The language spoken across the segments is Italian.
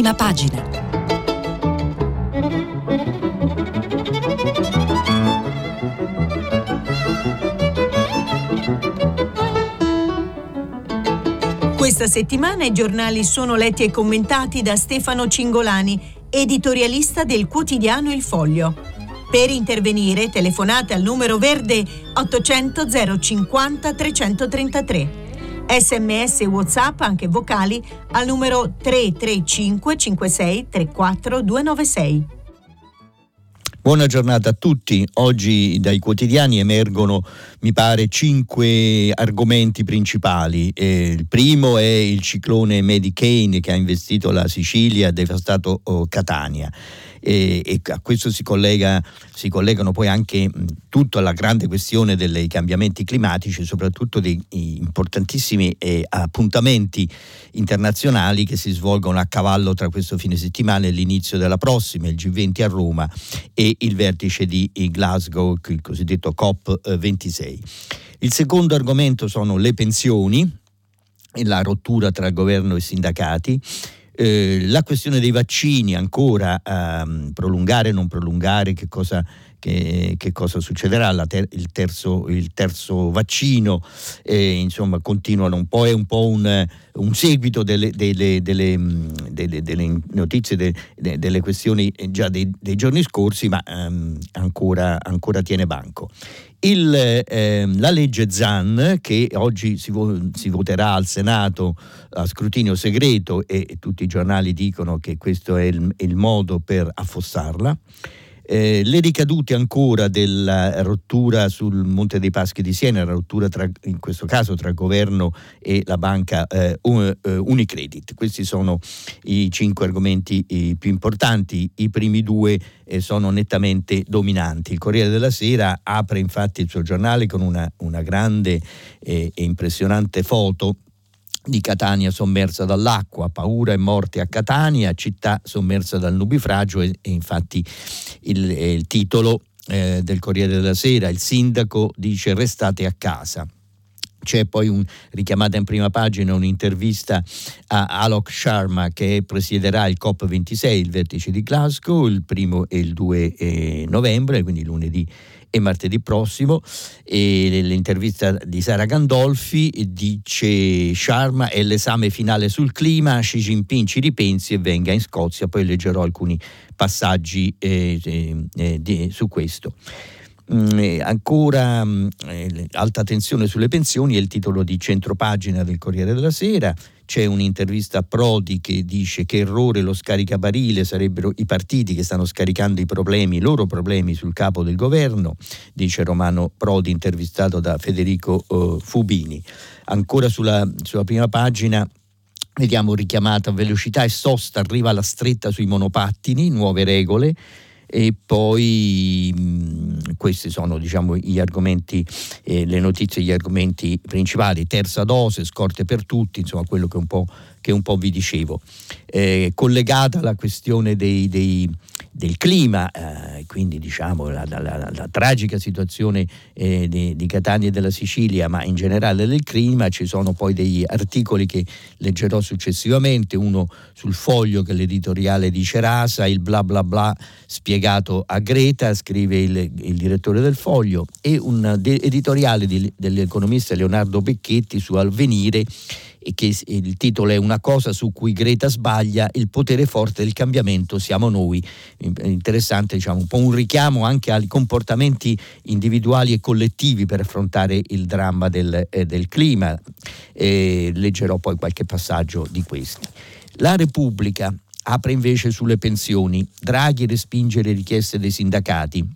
prima pagina. Questa settimana i giornali sono letti e commentati da Stefano Cingolani, editorialista del quotidiano Il Foglio. Per intervenire telefonate al numero verde 800 050 333 sms e whatsapp anche vocali al numero 335 56 34 296. Buona giornata a tutti. Oggi dai quotidiani emergono, mi pare, cinque argomenti principali. Eh, il primo è il ciclone Medicaid che ha investito la Sicilia e devastato oh, Catania e, e a questo si, collega, si, collegano poi anche tutta la grande questione dei cambiamenti climatici, soprattutto dei importantissimi eh, appuntamenti internazionali che si svolgono a cavallo tra questo fine settimana e l'inizio della prossima, il G20 a Roma e il vertice di Glasgow, il cosiddetto COP26. Il secondo argomento sono le pensioni e la rottura tra governo e sindacati eh, la questione dei vaccini ancora, ehm, prolungare non prolungare, che cosa, che, che cosa succederà, ter- il, terzo, il, terzo, vaccino, eh, insomma continuano un po', è un po' un, un seguito delle, delle, delle, delle notizie, delle questioni già dei, dei giorni scorsi, ma ehm, ancora, ancora tiene banco. Il, eh, la legge ZAN che oggi si, vo- si, voterà al Senato a scrutinio segreto e, tutti i giornali dicono che questo è il, il modo per affossarla. Eh, le ricadute ancora della rottura sul Monte dei Paschi di Siena, la rottura tra, in questo caso tra governo e la banca eh, eh, Unicredit. Questi sono i cinque argomenti i più importanti, i primi due eh, sono nettamente dominanti. Il Corriere della Sera apre infatti il suo giornale con una, una grande e impressionante foto di Catania sommersa dall'acqua, paura e morte a Catania, città sommersa dal nubifragio e, e infatti il, il titolo eh, del Corriere della Sera, il sindaco dice restate a casa. C'è poi un, richiamata in prima pagina un'intervista a Alok Sharma che presiederà il COP26, il vertice di Glasgow, il primo e il 2 eh, novembre, quindi lunedì e martedì prossimo. E l'intervista di Sara Gandolfi dice Sharma è l'esame finale sul clima, Xi Jinping ci ripensi e venga in Scozia, poi leggerò alcuni passaggi eh, eh, eh di, su questo. Mm, ancora mm, eh, alta tensione sulle pensioni è il titolo di centropagina del Corriere della Sera. C'è un'intervista a Prodi che dice che errore lo scaricabarile sarebbero i partiti che stanno scaricando i problemi, i loro problemi sul capo del governo, dice Romano Prodi intervistato da Federico uh, Fubini. Ancora sulla, sulla prima pagina vediamo richiamata velocità e sosta, arriva la stretta sui monopattini, nuove regole e poi mh, questi sono diciamo, gli argomenti, eh, le notizie, gli argomenti principali, terza dose, scorte per tutti, insomma quello che un po', che un po vi dicevo. Eh, collegata alla questione dei, dei, del clima, eh, quindi diciamo la, la, la, la tragica situazione eh, di, di, Catania e della Sicilia, ma in generale del clima, ci sono poi degli articoli che leggerò successivamente, uno sul foglio che l'editoriale di Cerasa, il bla bla bla spiegato a Greta, scrive il, il direttore del foglio, e un de- editoriale di, dell'economista Leonardo Becchetti su Alvenire che il titolo è Una cosa su cui Greta sbaglia, il potere forte del cambiamento siamo noi. Interessante, diciamo, un po' un richiamo anche ai comportamenti individuali e collettivi per affrontare il dramma del, eh, del clima. Eh, leggerò poi qualche passaggio di questi. La Repubblica apre invece sulle pensioni. Draghi respinge le richieste dei sindacati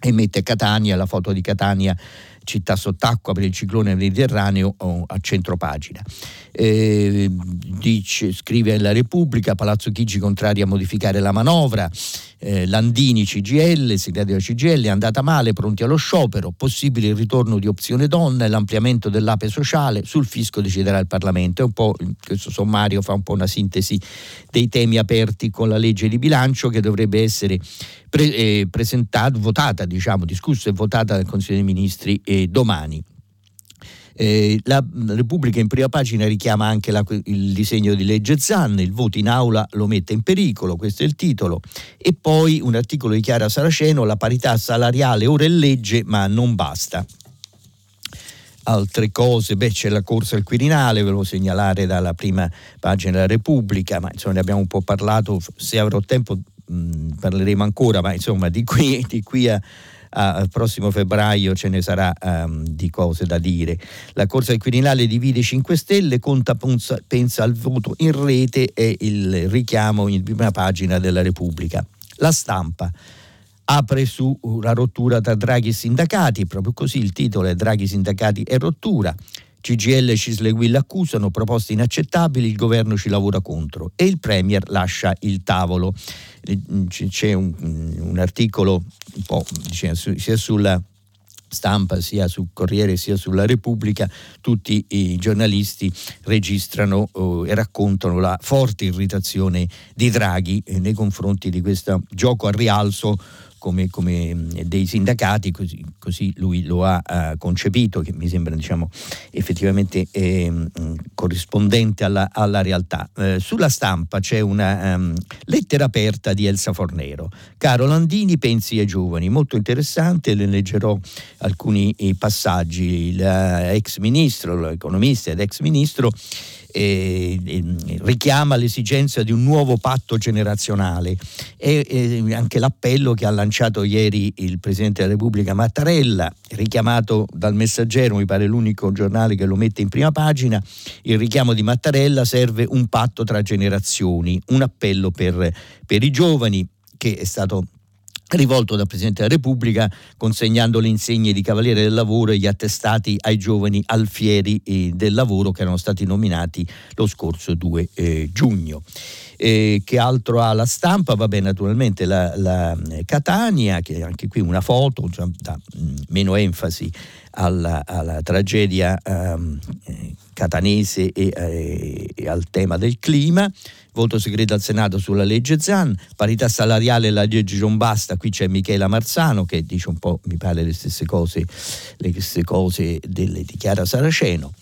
e mette Catania, la foto di Catania città sott'acqua per il ciclone mediterraneo a centro pagina. Eh, scrive la Repubblica, Palazzo Chigi contrari a modificare la manovra, eh, Landini CGL, segretario della CGL, è andata male, pronti allo sciopero, possibile il ritorno di opzione donna e l'ampliamento dell'ape sociale, sul fisco deciderà il Parlamento. un po', questo sommario fa un po' una sintesi dei temi aperti con la legge di bilancio che dovrebbe essere pre- eh, presentata, votata, diciamo, discussa e votata dal Consiglio dei Ministri eh, domani. Eh, la Repubblica in prima pagina richiama anche la, il disegno di legge Zan, il voto in aula lo mette in pericolo, questo è il titolo, e poi un articolo di Chiara Saraceno, la parità salariale ora è legge ma non basta altre cose, beh c'è la corsa al Quirinale, ve lo segnalare dalla prima pagina della Repubblica, ma insomma ne abbiamo un po' parlato, se avrò tempo mh, parleremo ancora, ma insomma di qui, di qui a, al prossimo febbraio ce ne sarà um, di cose da dire. La corsa al Quirinale divide 5 Stelle, Conta pensa, pensa al voto in rete e il richiamo in prima pagina della Repubblica. La stampa apre sulla rottura tra Draghi e sindacati, proprio così il titolo è Draghi, sindacati e rottura. CGL e Cisleguil accusano proposte inaccettabili, il governo ci lavora contro e il Premier lascia il tavolo. C'è un, un articolo un po' diciamo, sia sulla stampa sia sul Corriere sia sulla Repubblica tutti i giornalisti registrano eh, e raccontano la forte irritazione di Draghi eh, nei confronti di questo gioco a rialzo come, come dei sindacati, così, così, lui lo ha uh, concepito, che mi sembra diciamo, effettivamente eh, corrispondente alla, alla realtà. Eh, sulla stampa c'è una um, lettera aperta di Elsa Fornero. Caro Landini, pensi ai giovani, molto interessante, le leggerò alcuni passaggi. L'ex ministro, l'economista ed ex ministro, eh, richiama l'esigenza di un nuovo patto generazionale. E eh, anche l'appello che ha lanciato ieri il Presidente della Repubblica Mattarella, richiamato dal Messaggero, mi pare l'unico giornale che lo mette in prima pagina, il richiamo di Mattarella serve un patto tra generazioni, un appello per, per i giovani che è stato rivolto dal Presidente della Repubblica consegnando le insegne di Cavaliere del Lavoro e gli attestati ai giovani alfieri eh, del lavoro che erano stati nominati lo scorso 2 eh, giugno. Eh, che altro ha la stampa? Vabbè, naturalmente la, la eh, Catania, che anche qui una foto, cioè, dà mm, meno enfasi alla, alla tragedia eh, catanese e, eh, e, al tema del clima. Voto segreto al Senato sulla legge Zan, parità salariale la legge non basta, qui c'è Michela Marzano che dice un po', mi pare, le stesse cose, le stesse cose delle, di Chiara Saraceno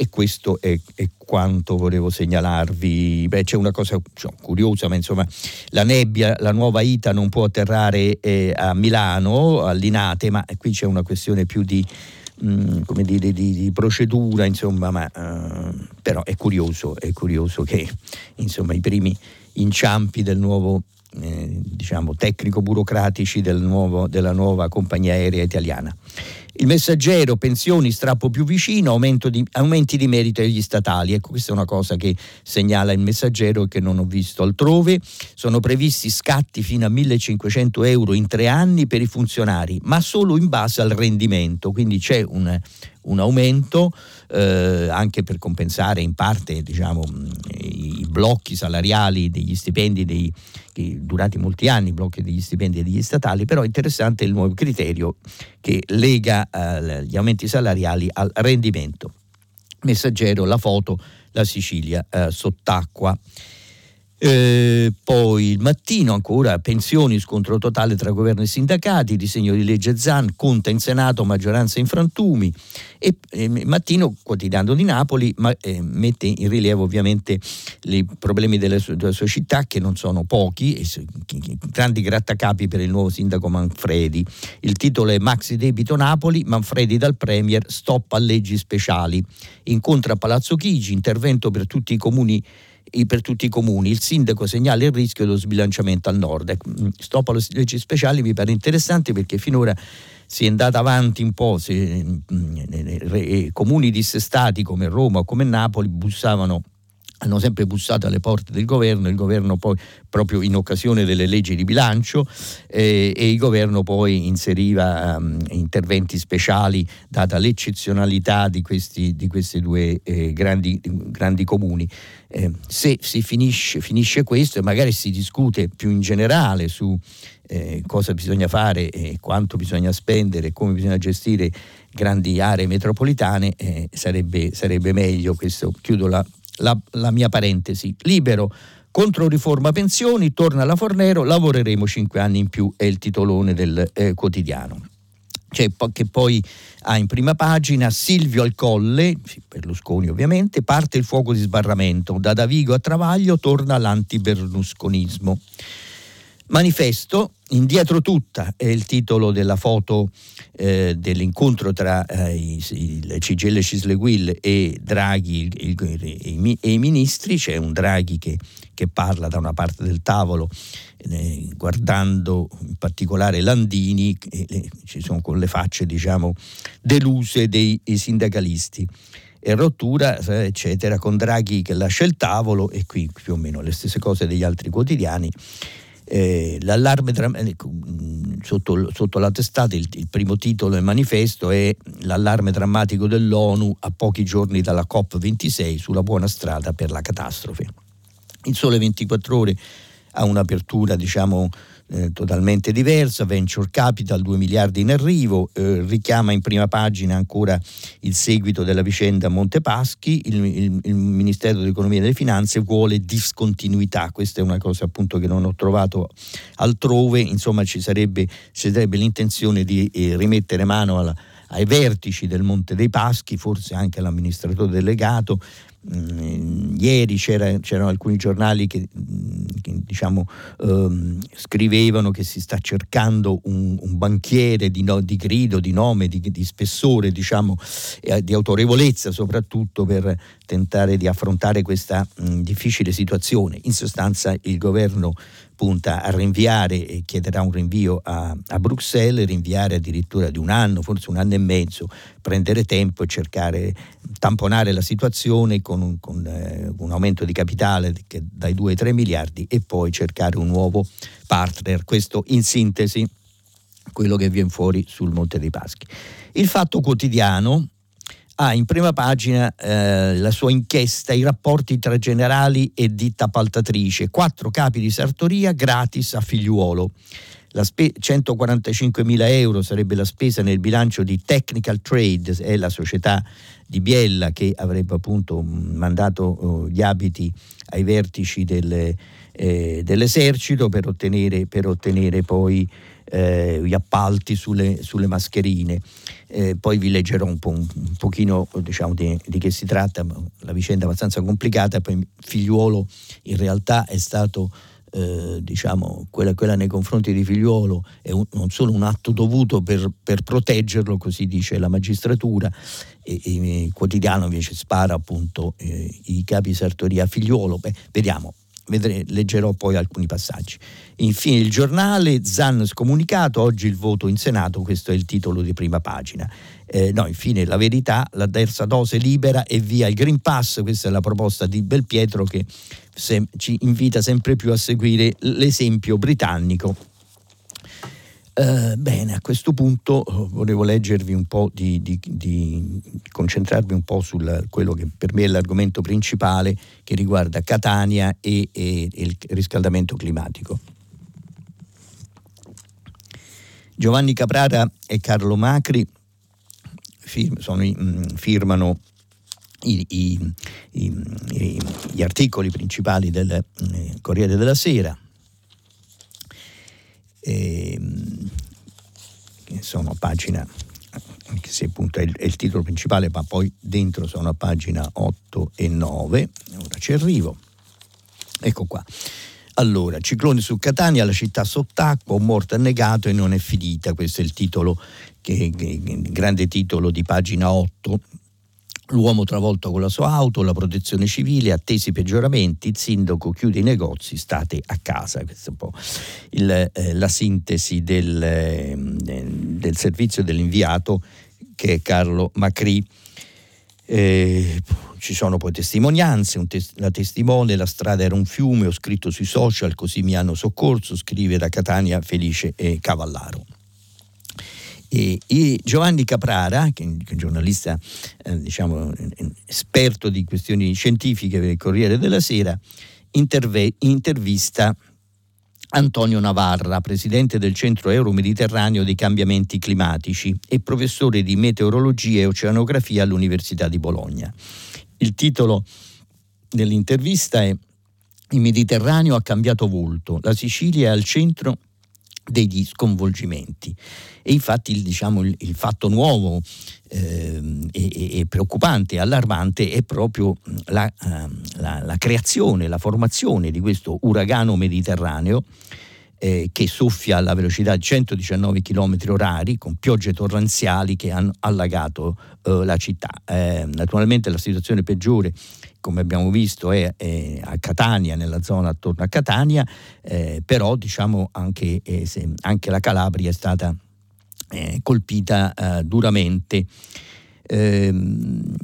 e questo è, è, quanto volevo segnalarvi. Beh, c'è una cosa cioè, curiosa, ma insomma la nebbia, la nuova ITA non può atterrare eh, a Milano, all'Inate, ma qui c'è una questione più di, mm, come dire, di, di procedura, insomma, ma, uh, però è curioso, è curioso che insomma, i primi inciampi del nuovo eh, diciamo, tecnico-burocratici del nuovo, della nuova compagnia aerea italiana. Il messaggero, pensioni, strappo più vicino, di, aumenti di merito agli statali. Ecco, questa è una cosa che segnala il messaggero e che non ho visto altrove. Sono previsti scatti fino a 1500 euro in tre anni per i funzionari, ma solo in base al rendimento. Quindi c'è un, un aumento eh, anche per compensare in parte diciamo, i blocchi salariali degli stipendi dei, durati molti anni, blocchi degli stipendi degli statali, però interessante il nuovo criterio che lega eh, gli aumenti salariali al rendimento. Messaggero, la foto, la Sicilia eh, sott'acqua. Eh, poi il mattino ancora pensioni, scontro totale tra governo e sindacati, disegno di legge Zan, conta in Senato, maggioranza in frantumi e eh, mattino quotidiano di Napoli ma, eh, mette in rilievo ovviamente i problemi delle sue, della sua città che non sono pochi, e, grandi grattacapi per il nuovo sindaco Manfredi. Il titolo è Maxi debito Napoli, Manfredi dal Premier, stop a leggi speciali. Incontra Palazzo Chigi, intervento per tutti i comuni per tutti i comuni. Il sindaco segnala il rischio dello sbilanciamento al nord. Ecco, mm, stop alle leggi speciali mi pare interessante perché finora si è andata avanti un po', se, mm, comuni dissestati come Roma o come Napoli bussavano hanno sempre bussato alle porte del governo, il governo poi proprio in occasione delle leggi di bilancio eh, e il governo poi inseriva um, interventi speciali data l'eccezionalità di questi, di questi due eh, grandi, grandi, comuni. Eh, se si finisce, finisce, questo e magari si discute più in generale su eh, cosa bisogna fare quanto bisogna spendere come bisogna gestire grandi aree metropolitane, eh, sarebbe, sarebbe meglio. Questo chiudo la la, la mia parentesi. Libero contro riforma pensioni, torna alla Fornero, lavoreremo cinque anni in più, è il titolone del eh, quotidiano. cioè, che poi ha in prima pagina Silvio al Colle, Berlusconi ovviamente, parte il fuoco di sbarramento, da Davigo a Travaglio torna l'anti-berlusconismo. Manifesto, indietro tutta è il titolo della foto eh, dell'incontro tra eh, il CGL Cisleguil e Draghi il, il, e i ministri, c'è un Draghi che, che, parla da una parte del tavolo eh, guardando in particolare Landini, ci sono con le facce diciamo deluse dei sindacalisti. E rottura, eccetera, con Draghi che lascia il tavolo e qui più o meno le stesse cose degli altri quotidiani eh, l'allarme eh, sotto, sotto, la testata il, il, primo titolo del manifesto è l'allarme drammatico dell'ONU a pochi giorni dalla COP26 sulla buona strada per la catastrofe. Il Sole 24 ore ha un'apertura diciamo eh, totalmente diversa, Venture Capital 2 miliardi in arrivo, eh, richiama in prima pagina ancora il seguito della vicenda Montepaschi, il, il, il, Ministero dell'Economia e delle Finanze vuole discontinuità, questa è una cosa appunto che non ho trovato altrove, insomma ci sarebbe, ci sarebbe l'intenzione di eh, rimettere mano alla, ai vertici del Monte dei Paschi, forse anche all'amministratore delegato, ieri c'era, c'erano alcuni giornali che, mm, che diciamo, ehm, scrivevano che si sta cercando un, un banchiere di, no, di, grido, di nome, di, di spessore, diciamo, e di autorevolezza soprattutto per tentare di affrontare questa mh, mm, difficile situazione. In sostanza il governo punta a rinviare e chiederà un rinvio a, a, Bruxelles, rinviare addirittura di un anno, forse un anno e mezzo, prendere tempo e cercare, tamponare la situazione con un, con, eh, un aumento di capitale dai 2 ai 3 miliardi e poi cercare un nuovo partner. Questo in sintesi quello che viene fuori sul Monte dei Paschi. Il fatto quotidiano ha in prima pagina eh, la sua inchiesta, i rapporti tra generali e ditta appaltatrice, quattro capi di sartoria gratis a figliuolo. Spe- 145 mila euro sarebbe la spesa nel bilancio di Technical Trade, è la società di Biella che avrebbe appunto mandato oh, gli abiti ai vertici del, eh, dell'esercito per ottenere, per ottenere poi eh, gli appalti sulle, sulle mascherine. Eh, poi vi leggerò un, po', un, pochino diciamo, di, di, che si tratta, la vicenda è abbastanza complicata, poi figliuolo in realtà è stato eh, diciamo, quella, quella, nei confronti di figliuolo è un, non solo un atto dovuto per, per, proteggerlo, così dice la magistratura, e, e il quotidiano invece spara appunto eh, i capi sartoria a figliuolo. Beh, vediamo, Vedremo, leggerò poi alcuni passaggi. Infine il giornale, Zan scomunicato, oggi il voto in Senato, questo è il titolo di prima pagina. Eh, no, infine la verità, la terza dose libera e via il Green Pass, questa è la proposta di Belpietro che se, ci invita sempre più a seguire l'esempio britannico eh, bene, a questo punto eh, volevo leggervi un po' di, di, di concentrarvi un po' su quello che per me è l'argomento principale che riguarda Catania e, e, e il riscaldamento climatico. Giovanni Caprara e Carlo Macri mm, firmano i, i, i, gli articoli principali del eh, Corriere della Sera e, ehm, sono a pagina, anche se appunto è il, è il, titolo principale, ma poi dentro sono a pagina 8 e 9, ora ci arrivo. Ecco qua. Allora, ciclone su Catania, la città sott'acqua, un morto annegato e non è finita, questo è il titolo, che, che, grande titolo di pagina 8 L'uomo travolto con la sua auto, la protezione civile, attesi peggioramenti, il sindaco chiude i negozi, state a casa. Questa è un po' il, eh, la sintesi del, eh, del, servizio dell'inviato che è Carlo Macri. Eh, ci sono poi testimonianze, tes- la testimone, la strada era un fiume, ho scritto sui social, così mi hanno soccorso, scrive da Catania Felice Cavallaro. E, e Giovanni Caprara, che è un giornalista eh, diciamo, esperto di questioni scientifiche del Corriere della Sera, interve- intervista Antonio Navarra, presidente del Centro Euro-Mediterraneo dei Cambiamenti Climatici e professore di meteorologia e oceanografia all'Università di Bologna. Il titolo dell'intervista è Il Mediterraneo ha cambiato volto, la Sicilia è al centro degli sconvolgimenti. E infatti il, diciamo, il, il fatto nuovo eh, e, e, preoccupante e allarmante è proprio la, uh, la, la, creazione, la formazione di questo uragano mediterraneo eh, che soffia alla velocità di 119 km orari con piogge torrenziali che hanno allagato eh, la città. Eh, naturalmente la situazione peggiore come abbiamo visto è, è, a Catania, nella zona attorno a Catania, eh, però diciamo anche, eh, anche, la Calabria è stata eh, colpita eh, duramente. Ehm,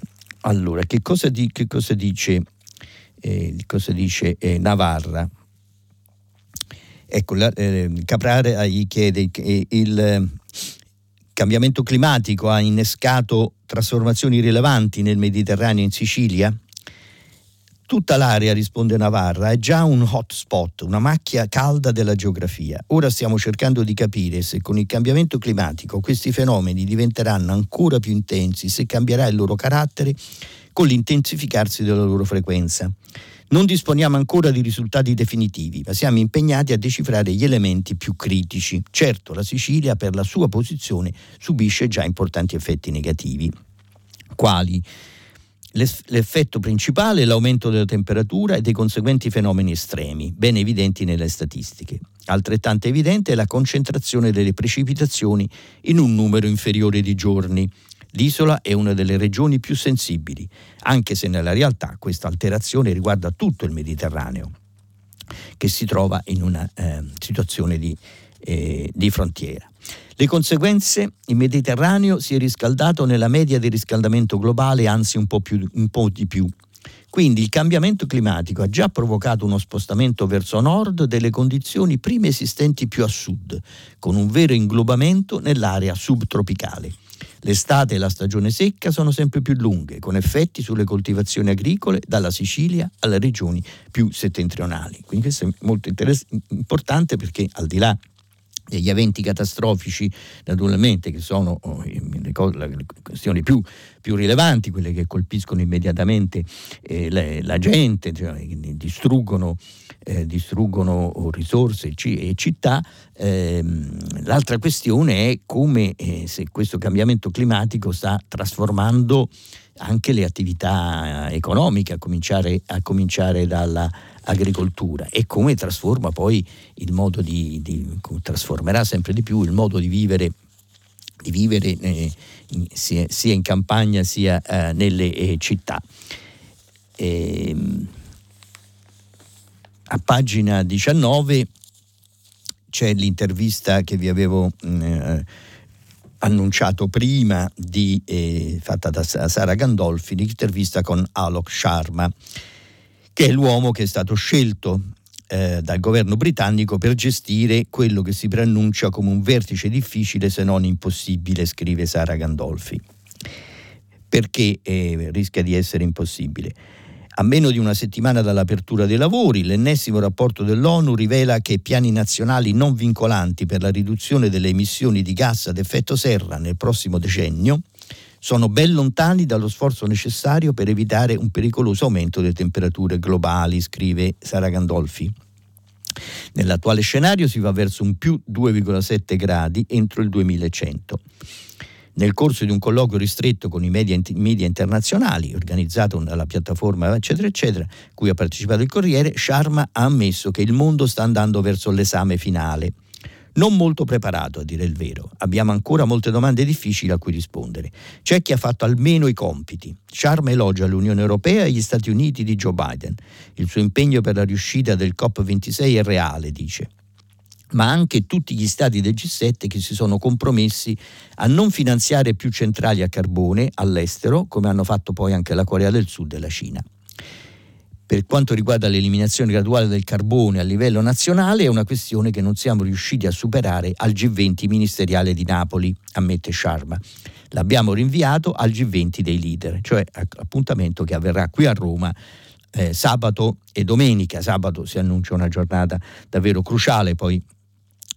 allora, che cosa, di, che cosa dice, eh, cosa dice eh, Navarra? Ecco, la, Caprare gli chiede che il cambiamento climatico ha innescato trasformazioni rilevanti nel Mediterraneo e in Sicilia? Tutta l'area, risponde Navarra, è già un hotspot, una macchia calda della geografia. Ora stiamo cercando di capire se con il cambiamento climatico questi fenomeni diventeranno ancora più intensi, se cambierà il loro carattere con l'intensificarsi della loro frequenza. Non disponiamo ancora di risultati definitivi, ma siamo impegnati a decifrare gli elementi più critici. Certo, la Sicilia, per la sua posizione, subisce già importanti effetti negativi. Quali? L'effetto principale è l'aumento della temperatura e dei conseguenti fenomeni estremi, ben evidenti nelle statistiche. Altrettanto evidente è la concentrazione delle precipitazioni in un numero inferiore di giorni. L'isola è una delle regioni più sensibili, anche se nella realtà questa alterazione riguarda tutto il Mediterraneo, che si trova in una eh, situazione di, eh, di frontiera. Le conseguenze? Il Mediterraneo si è riscaldato nella media di riscaldamento globale, anzi un po, più, un po' di più. Quindi il cambiamento climatico ha già provocato uno spostamento verso nord delle condizioni prime esistenti più a sud, con un vero inglobamento nell'area subtropicale. L'estate e la stagione secca sono sempre più lunghe, con effetti sulle coltivazioni agricole dalla Sicilia alle regioni più settentrionali. Quindi questo è molto importante perché al di là degli eventi catastrofici naturalmente che sono oh, le, questioni più, più, rilevanti, quelle che colpiscono immediatamente eh, le, la gente, cioè, distruggono, eh, distruggono, risorse e città. Eh, l'altra questione è come eh, se questo cambiamento climatico sta trasformando anche le attività economiche, a cominciare, a cominciare dalla agricoltura e come trasforma poi il modo di, di trasformerà sempre di più il modo di vivere di vivere eh, sia, sia, in campagna sia eh, nelle eh, città. E, ehm, a pagina 19 c'è l'intervista che vi avevo mm, eh, annunciato prima di, eh, fatta da Sara Gandolfi, l'intervista con Alok Sharma che è l'uomo che è stato scelto eh, dal governo britannico per gestire quello che si preannuncia come un vertice difficile se non impossibile, scrive Sara Gandolfi. Perché eh, rischia di essere impossibile? A meno di una settimana dall'apertura dei lavori, l'ennesimo rapporto dell'ONU rivela che piani nazionali non vincolanti per la riduzione delle emissioni di gas ad effetto serra nel prossimo decennio sono ben lontani dallo sforzo necessario per evitare un pericoloso aumento delle temperature globali, scrive Sara Gandolfi. Nell'attuale scenario si va verso un più 2,7 gradi entro il 2100. Nel corso di un colloquio ristretto con i media, media internazionali, organizzato dalla piattaforma eccetera eccetera, cui ha partecipato il Corriere, Sharma ha ammesso che il mondo sta andando verso l'esame finale non molto preparato a dire il vero. Abbiamo ancora molte domande difficili a cui rispondere. C'è chi ha fatto almeno i compiti. Sharma elogia l'Unione Europea e gli Stati Uniti di Joe Biden. Il suo impegno per la riuscita del COP26 è reale, dice ma anche tutti gli stati del G7 che si sono compromessi a non finanziare più centrali a carbone all'estero, come hanno fatto poi anche la Corea del Sud e la Cina per quanto riguarda l'eliminazione graduale del carbone a livello nazionale è una questione che non siamo riusciti a superare al G20 ministeriale di Napoli, ammette Sharma. L'abbiamo rinviato al G20 dei leader, cioè appuntamento che avverrà qui a Roma eh, sabato e domenica. Sabato si annuncia una giornata davvero cruciale, poi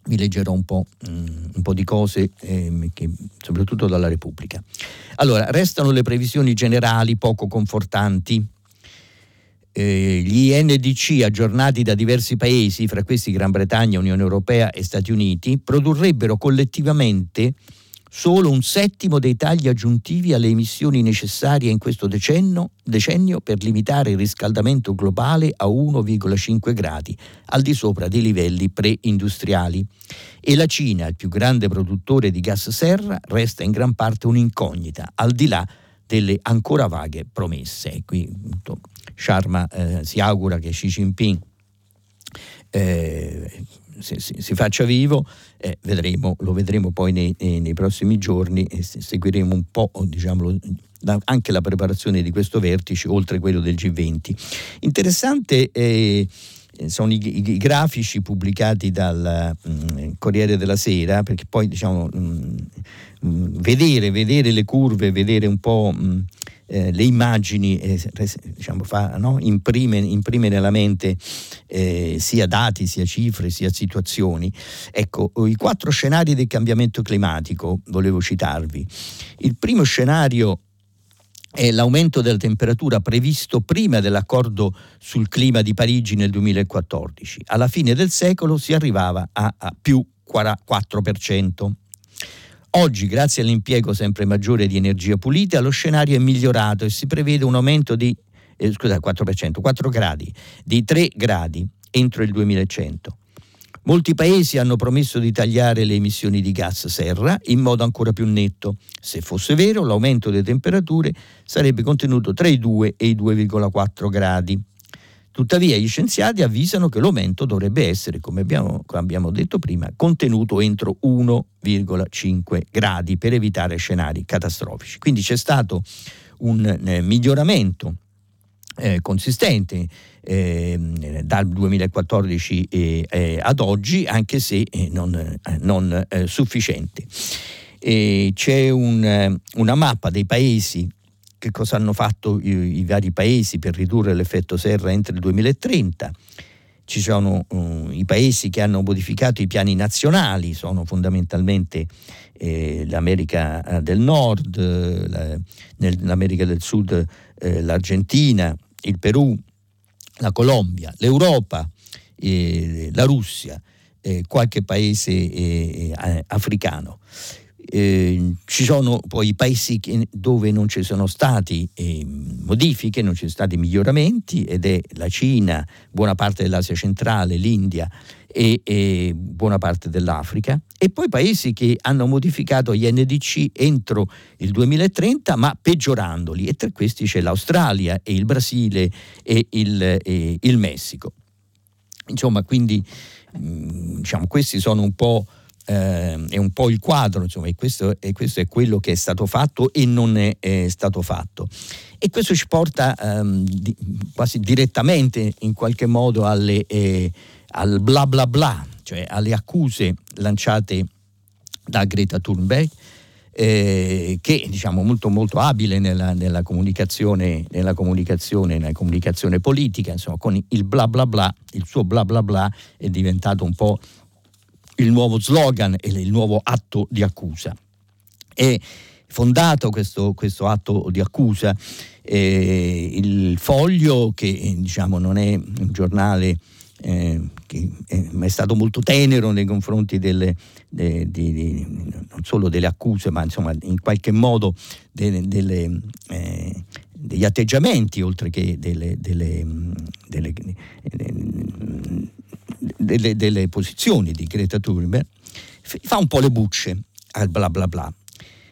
vi leggerò un po', um, un po di cose, eh, che, soprattutto dalla Repubblica. Allora, restano le previsioni generali poco confortanti eh, gli NDC aggiornati da diversi paesi, fra questi Gran Bretagna, Unione Europea e Stati Uniti, produrrebbero collettivamente solo un settimo dei tagli aggiuntivi alle emissioni necessarie in questo decennio, decennio, per limitare il riscaldamento globale a 1,5 gradi, al di sopra dei livelli pre-industriali. E la Cina, il più grande produttore di gas serra, resta in gran parte un'incognita, al di là delle ancora vaghe promesse. Qui Sharma eh, si augura che Xi Jinping eh, si, si, si, faccia vivo, eh, vedremo, lo vedremo poi nei, nei, nei prossimi giorni e seguiremo un po' diciamo, anche la preparazione di questo vertice oltre quello del G20. Interessante eh, sono i, i, grafici pubblicati dal mh, mm, Corriere della Sera, perché poi diciamo, mh, mm, mh, mm, vedere, vedere, le curve, vedere un po' eh, le immagini, eh, diciamo, fa, no? imprime, imprime, nella mente eh, sia dati, sia cifre, sia situazioni. Ecco, i quattro scenari del cambiamento climatico volevo citarvi. Il primo scenario è l'aumento della temperatura previsto prima dell'accordo sul clima di Parigi nel 2014. Alla fine del secolo si arrivava a, a più 4%. Oggi, grazie all'impiego sempre maggiore di energia pulita, lo scenario è migliorato e si prevede un aumento di eh, scusa, 4%, 4 gradi, di 3 gradi entro il 2100. Molti paesi hanno promesso di tagliare le emissioni di gas serra in modo ancora più netto. Se fosse vero, l'aumento delle temperature sarebbe contenuto tra i 2 e i 2,4 gradi. Tuttavia gli scienziati avvisano che l'aumento dovrebbe essere, come abbiamo, come abbiamo, detto prima, contenuto entro 1,5 gradi per evitare scenari catastrofici. Quindi c'è stato un eh, miglioramento eh, consistente eh, dal 2014 eh, ad oggi, anche se eh, non, eh, non sufficiente. c'è un, una mappa dei paesi che cosa hanno fatto i, i, vari paesi per ridurre l'effetto serra entro il 2030. Ci sono uh, i paesi che hanno modificato i piani nazionali, sono fondamentalmente eh, l'America eh, del Nord, eh, la, nell'America del Sud eh, l'Argentina, il Perù, la Colombia, l'Europa, eh, la Russia, qualche paese africano. Eh, ci sono poi paesi che, dove non ci sono stati eh, modifiche, non ci sono stati miglioramenti ed è la Cina, buona parte dell'Asia centrale, l'India e, e, buona parte dell'Africa e poi paesi che hanno modificato gli NDC entro il 2030 ma peggiorandoli e tra questi c'è l'Australia e il Brasile e il, e il Messico. Insomma, quindi mh, diciamo, questi sono un po' eh, è un po' il quadro, insomma, e questo, e questo, è quello che è stato fatto e non è, è stato fatto. E questo ci porta ehm, di, quasi direttamente in qualche modo alle, eh, al bla bla bla, cioè alle accuse lanciate da Greta Thunberg. Eh, che diciamo molto molto abile nella, nella, comunicazione, nella, comunicazione, nella comunicazione politica, insomma, con il bla bla bla, il suo bla bla bla è diventato un po' il nuovo slogan e il nuovo atto di accusa. È fondato questo, questo atto di accusa, eh, il foglio che diciamo, non è un giornale eh, che è, stato molto tenero nei confronti delle, de, de, de, non solo delle accuse, ma insomma in qualche modo delle, delle, eh, degli atteggiamenti, oltre che delle delle, delle posizioni di Greta Thunberg, fa un po' le bucce al bla bla bla.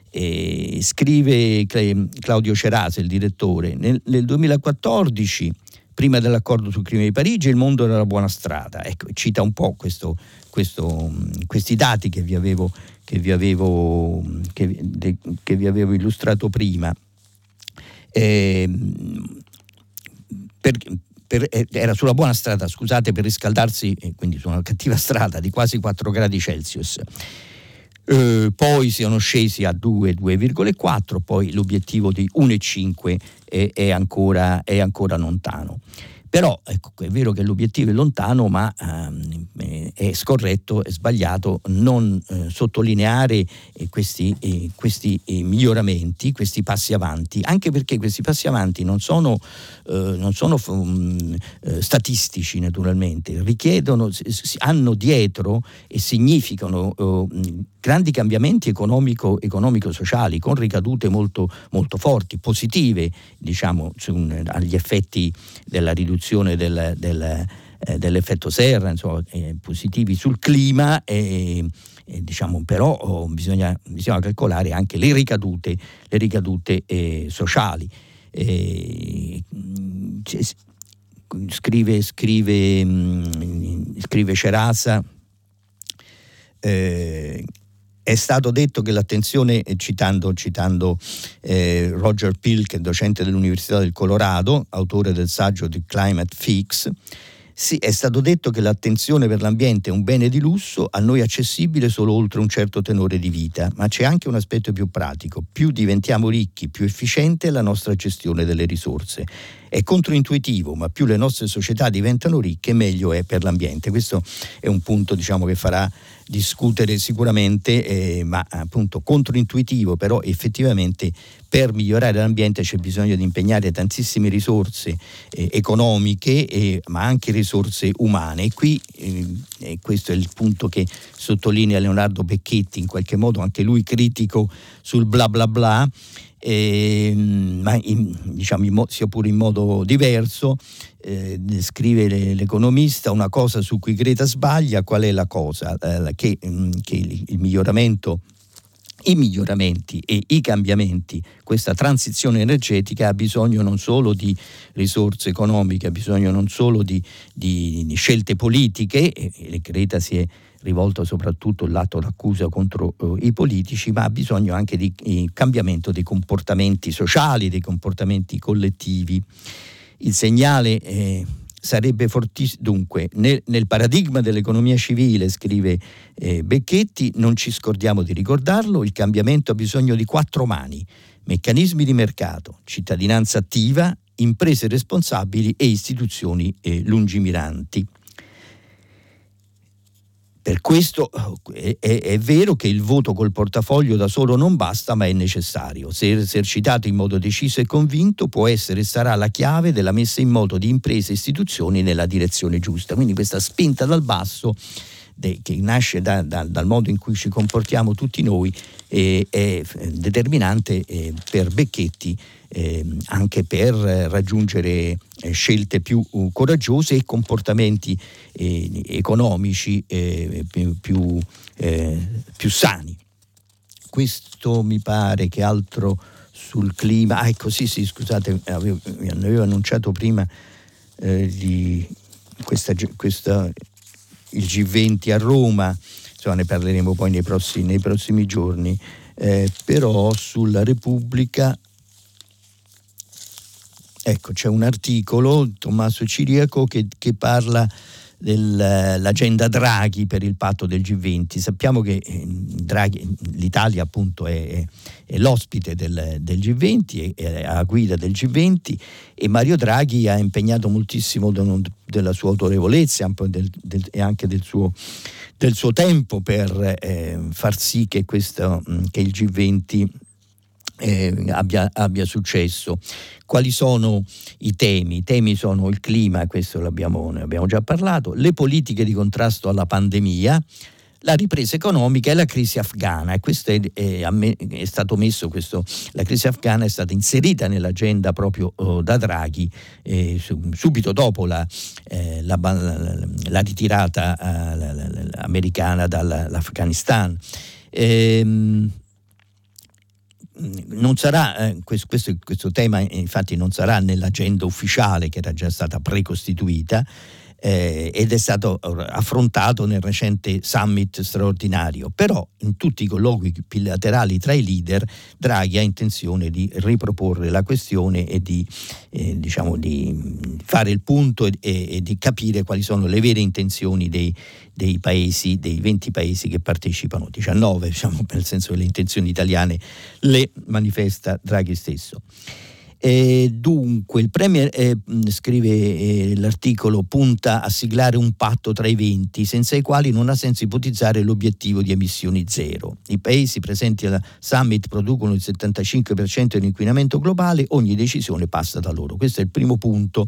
E scrive Claudio Cerase, il direttore, nel, nel 2014 prima dell'accordo sul clima di Parigi il mondo era la buona strada. Ecco, cita un po' questo, questo, questi dati che vi avevo, che vi avevo, che, de, che vi avevo illustrato prima. Eh, per, per, eh, era sulla buona strada, scusate, per riscaldarsi, eh, quindi su una cattiva strada di quasi 4 gradi Celsius. Eh, poi siano scesi a 2, 2,4, poi l'obiettivo di 1,5 è, è, ancora, è ancora lontano. però ecco, è vero che l'obiettivo è lontano, ma ehm, è scorretto, è sbagliato non eh, sottolineare eh, questi, eh, questi eh, miglioramenti, questi passi avanti, anche perché questi passi avanti non sono, eh, non sono um, statistici naturalmente, richiedono, hanno dietro e significano uh, grandi cambiamenti economico, economico-sociali con ricadute molto, molto forti, positive diciamo, su, agli effetti della riduzione del, del eh, dell'effetto serra, insomma, eh, positivi sul clima, e, e, diciamo, però oh, bisogna, bisogna, calcolare anche le ricadute, le ricadute eh, sociali. scrive, scrive, mh, mm, scrive Cerasa. Eh, è stato detto che l'attenzione, citando, citando eh, Roger Pilk, docente dell'Università del Colorado, autore del saggio di Climate Fix, sì, è stato detto che l'attenzione per l'ambiente è un bene di lusso, a noi accessibile solo oltre un certo tenore di vita, ma c'è anche un aspetto più pratico. Più diventiamo ricchi, più efficiente è la nostra gestione delle risorse. È controintuitivo, ma più le nostre società diventano ricche, meglio è per l'ambiente. Questo è un punto diciamo, che farà discutere sicuramente, eh, ma appunto controintuitivo, però effettivamente per migliorare l'ambiente c'è bisogno di impegnare tantissime risorse eh, economiche, eh, ma anche risorse umane. E qui eh, questo è il punto che sottolinea Leonardo Becchetti, in qualche modo anche lui critico sul bla bla bla eh, ma in, diciamo in mo- sia pure in modo diverso, eh, scrive l'economista una cosa su cui Greta sbaglia, qual è la cosa? Eh, che, mm, che il, miglioramento i miglioramenti e i cambiamenti, questa transizione energetica ha bisogno non solo di risorse economiche, ha bisogno non solo di, di scelte politiche, e Greta si è rivolto soprattutto il lato d'accusa contro eh, i politici, ma ha bisogno anche di eh, cambiamento dei comportamenti sociali, dei comportamenti collettivi. Il segnale eh, sarebbe fortissimo. Dunque, nel, nel, paradigma dell'economia civile, scrive eh, Becchetti, non ci scordiamo di ricordarlo, il cambiamento ha bisogno di quattro mani, meccanismi di mercato, cittadinanza attiva, imprese responsabili e istituzioni eh, lungimiranti. Per questo eh, è, è, vero che il voto col portafoglio da solo non basta, ma è necessario. Se esercitato in modo deciso e convinto, può essere e sarà la chiave della messa in moto di imprese e istituzioni nella direzione giusta. Quindi questa spinta dal basso de, che nasce da, da, dal modo in cui ci comportiamo tutti noi eh, è determinante eh, per Becchetti eh, anche per raggiungere eh, scelte più uh, coraggiose e comportamenti eh, economici eh, più, più, più, sani. Questo mi pare che altro sul clima. Ah, ecco, sì, sì, scusate, avevo, avevo annunciato prima di questa, questa il G20 a Roma, insomma ne parleremo poi nei prossimi, nei prossimi giorni, eh, però sulla Repubblica ecco c'è un articolo, Tommaso Ciriaco, che, che parla dell'agenda Draghi per il patto del G20. Sappiamo che eh, Draghi, l'Italia appunto è, è l'ospite del, del, G20, è a guida del G20 e Mario Draghi ha impegnato moltissimo della sua autorevolezza del, del, e anche del suo, del suo tempo per eh, far sì che, questo, che il G20 eh, abbia, abbia, successo. Quali sono i temi? I temi sono il clima, questo l'abbiamo, ne abbiamo già parlato, le politiche di contrasto alla pandemia, la ripresa economica e la crisi afghana. E questo è, è, è stato messo, questo, la crisi afghana è stata inserita nell'agenda proprio oh, da Draghi eh, subito dopo la, eh, la, la, la ritirata eh, americana dall'Afghanistan. Ehm, sarà, eh, questo, questo, questo, tema infatti non sarà nell'agenda ufficiale che era già stata precostituita eh, ed è stato affrontato nel recente summit straordinario, però in tutti i colloqui bilaterali tra i leader Draghi ha intenzione di riproporre la questione e di, eh, diciamo, di fare il punto e, e, di capire quali sono le vere intenzioni dei, dei paesi, dei 20 paesi che partecipano, 19 diciamo, nel senso che le intenzioni italiane le manifesta Draghi stesso. E dunque, il Premier, eh, scrive eh, l'articolo, punta a siglare un patto tra i 20, senza i quali non ha senso ipotizzare l'obiettivo di emissioni zero. I paesi presenti alla summit producono il 75% dell'inquinamento globale, ogni decisione passa da loro. Questo è il primo punto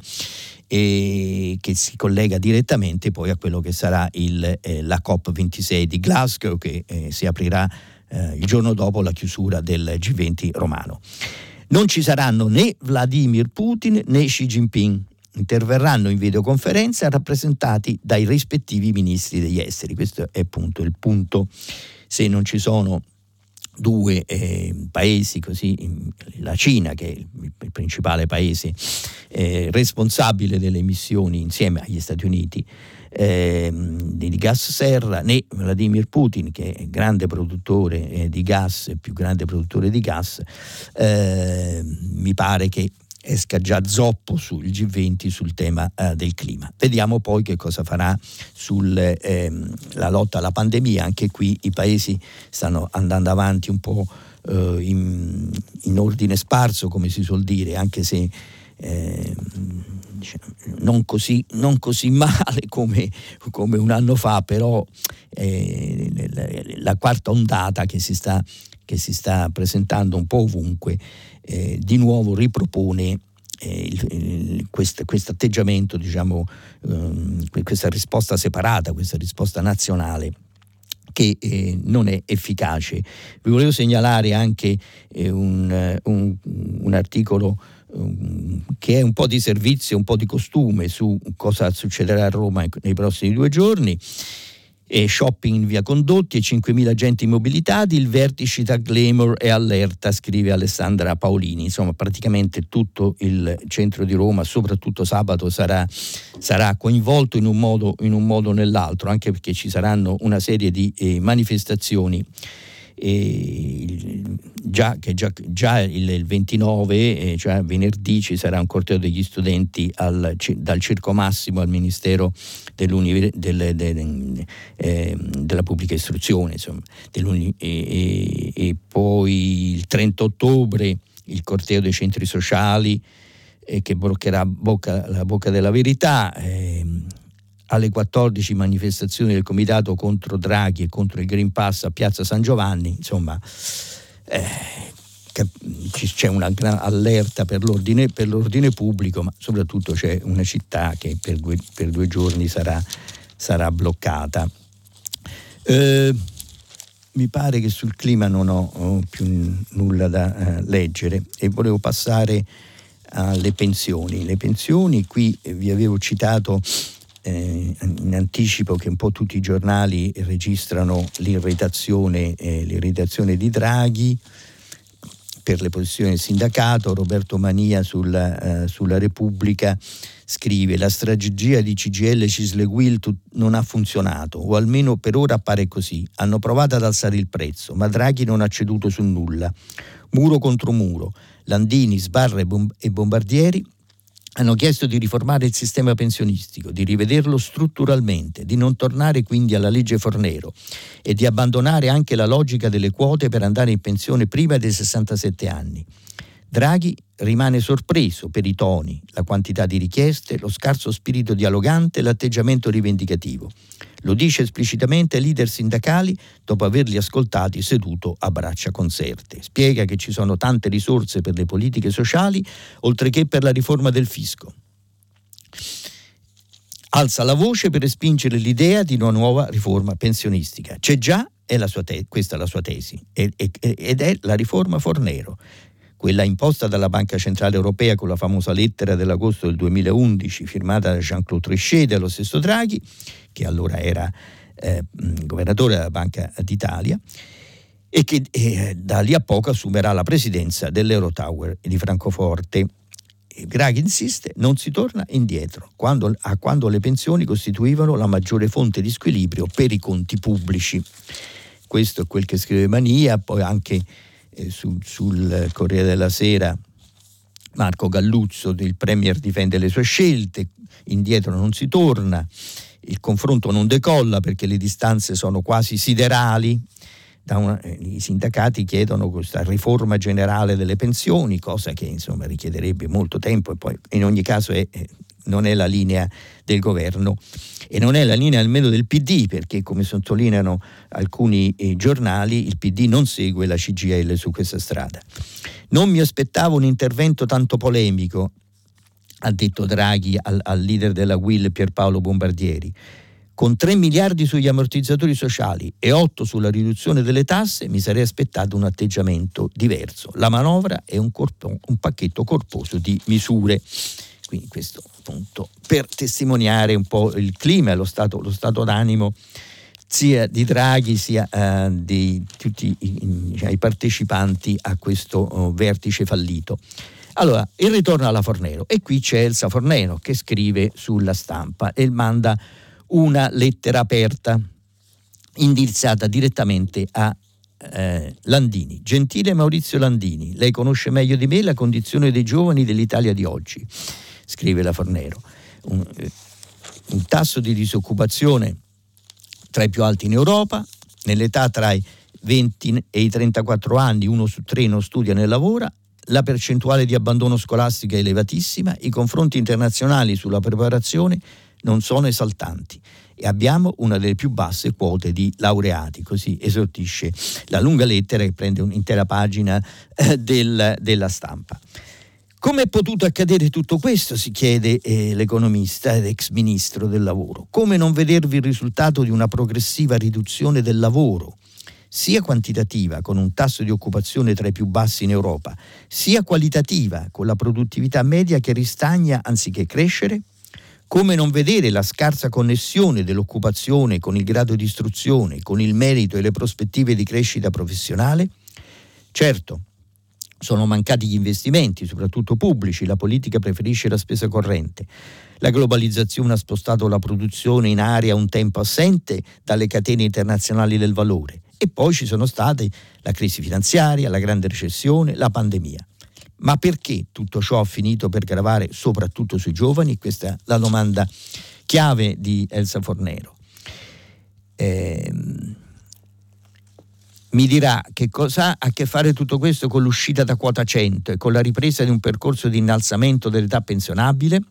eh, che si collega direttamente poi a quello che sarà il, eh, la COP26 di Glasgow, che eh, si aprirà eh, il giorno dopo la chiusura del G20 romano. Non ci saranno né Vladimir Putin né Xi Jinping. Interverranno in videoconferenza rappresentati dai rispettivi ministri degli esteri. Questo è appunto il punto. Se non ci sono due eh, paesi così, la Cina che è il, principale paese eh, responsabile delle emissioni insieme agli Stati Uniti, eh, di gas serra né Vladimir Putin che è grande produttore eh, di gas, più grande produttore di gas, eh, mi pare che esca già zoppo sul G20 sul tema eh, del clima. Vediamo poi che cosa farà sulla ehm, lotta alla pandemia, anche qui i paesi stanno andando avanti un po' eh, in, in, ordine sparso, come si suol dire, anche se eh, non, così, non, così, male come, come, un anno fa, però eh, la quarta ondata che si sta, che si sta presentando un po' ovunque eh, di nuovo ripropone eh, questo atteggiamento, diciamo, eh, questa risposta separata, questa risposta nazionale che eh, non è efficace. Vi volevo segnalare anche eh, un, un, un, articolo um, che è un po' di servizio, un po' di costume su cosa succederà a Roma nei prossimi due giorni e shopping in via Condotti e 5.000 agenti mobilitati, il vertice da Glamour e allerta, scrive Alessandra Paolini. Insomma, praticamente tutto il centro di Roma, soprattutto sabato, sarà, sarà coinvolto in un, modo, in un modo o nell'altro, anche perché ci saranno una serie di eh, manifestazioni già, già, già il, il 29, eh, cioè venerdì, ci sarà un corteo degli studenti al, dal Circo Massimo al Ministero del, del, de, eh, della Pubblica Istruzione, insomma, e, e, e, poi il 30 ottobre il corteo dei centri sociali eh, che bloccherà bocca, la bocca della verità. Eh, alle 14 manifestazioni del Comitato contro Draghi e contro il Green Pass a Piazza San Giovanni, insomma eh, c'è una gran allerta per l'ordine, per l'ordine, pubblico, ma soprattutto c'è una città che per due, per due giorni sarà, sarà bloccata. Eh, mi pare che sul clima non ho, più nulla da eh, leggere e volevo passare alle pensioni. Le pensioni, qui vi avevo citato eh, in anticipo che un po' tutti i giornali registrano l'irritazione, eh, l'irritazione di Draghi per le posizioni del sindacato, Roberto Mania sulla, eh, sulla Repubblica scrive la strategia di CGL Cisleguil non ha funzionato o almeno per ora appare così. Hanno provato ad alzare il prezzo, ma Draghi non ha ceduto su nulla. Muro contro muro, Landini, Sbarra e Bombardieri hanno chiesto di riformare il sistema pensionistico, di rivederlo strutturalmente, di non tornare quindi alla legge Fornero e di abbandonare anche la logica delle quote per andare in pensione prima dei 67 anni. Draghi rimane sorpreso per i toni, la quantità di richieste, lo scarso spirito dialogante e l'atteggiamento rivendicativo. Lo dice esplicitamente ai leader sindacali dopo averli ascoltati seduto a braccia conserte. Spiega che ci sono tante risorse per le politiche sociali, oltre che per la riforma del fisco. Alza la voce per respingere l'idea di una nuova riforma pensionistica. C'è già, è te- questa è la sua tesi, ed è la riforma Fornero quella imposta dalla Banca Centrale Europea con la famosa lettera dell'agosto del 2011 firmata da Jean-Claude Trichet e dello stesso Draghi, che allora era eh, governatore della Banca d'Italia, e che eh, da lì a poco assumerà la presidenza dell'Eurotower di Francoforte. Draghi insiste, non si torna indietro, quando, a quando le pensioni costituivano la maggiore fonte di squilibrio per i conti pubblici. Questo è quel che scrive Mania, poi anche su, sul Corriere della Sera Marco Galluzzo, il Premier difende le sue scelte, indietro non si torna, il confronto non decolla perché le distanze sono quasi siderali. una, eh, i sindacati chiedono questa riforma generale delle pensioni, cosa che insomma richiederebbe molto tempo e poi in ogni caso è, non è la linea del governo e non è la linea almeno del PD perché come sottolineano alcuni eh, giornali il PD non segue la CGL su questa strada. Non mi aspettavo un intervento tanto polemico, ha detto Draghi al, al leader della Will Pierpaolo Bombardieri. Con 3 miliardi sugli ammortizzatori sociali e 8 sulla riduzione delle tasse mi sarei aspettato un atteggiamento diverso. La manovra è un, corpo, un pacchetto corposo di misure. Quindi questo appunto per testimoniare un po' il clima lo stato, lo stato d'animo sia di Draghi sia eh, di tutti i, i, partecipanti a questo oh, vertice fallito. Allora, il ritorno alla Fornero e qui c'è Elsa Fornero che scrive sulla stampa e manda una lettera aperta indirizzata direttamente a eh, Landini. Gentile Maurizio Landini, lei conosce meglio di me la condizione dei giovani dell'Italia di oggi, scrive la Fornero. Un, eh, un tasso di disoccupazione tra i più alti in Europa, nell'età tra i 20 e i 34 anni uno su tre non studia né lavora, la percentuale di abbandono scolastico è elevatissima, i confronti internazionali sulla preparazione non sono esaltanti e abbiamo una delle più basse quote di laureati, così esortisce la lunga lettera che prende un'intera pagina eh, del, della stampa. Come è potuto accadere tutto questo? si chiede eh, l'economista ed ex ministro del lavoro. Come non vedervi il risultato di una progressiva riduzione del lavoro, sia quantitativa, con un tasso di occupazione tra i più bassi in Europa, sia qualitativa, con la produttività media che ristagna anziché crescere? Come non vedere la scarsa connessione dell'occupazione con il grado di istruzione, con il merito e le prospettive di crescita professionale? Certo, sono mancati gli investimenti, soprattutto pubblici, la politica preferisce la spesa corrente. La globalizzazione ha spostato la produzione in area un tempo assente dalle catene internazionali del valore. E poi ci sono state la crisi finanziaria, la grande recessione, la pandemia. Ma perché tutto ciò ha finito per gravare soprattutto sui giovani? Questa è la domanda chiave di Elsa Fornero. Ehm, mi dirà che cosa ha a che fare tutto questo con l'uscita da quota 100 e con la ripresa di un percorso di innalzamento dell'età pensionabile?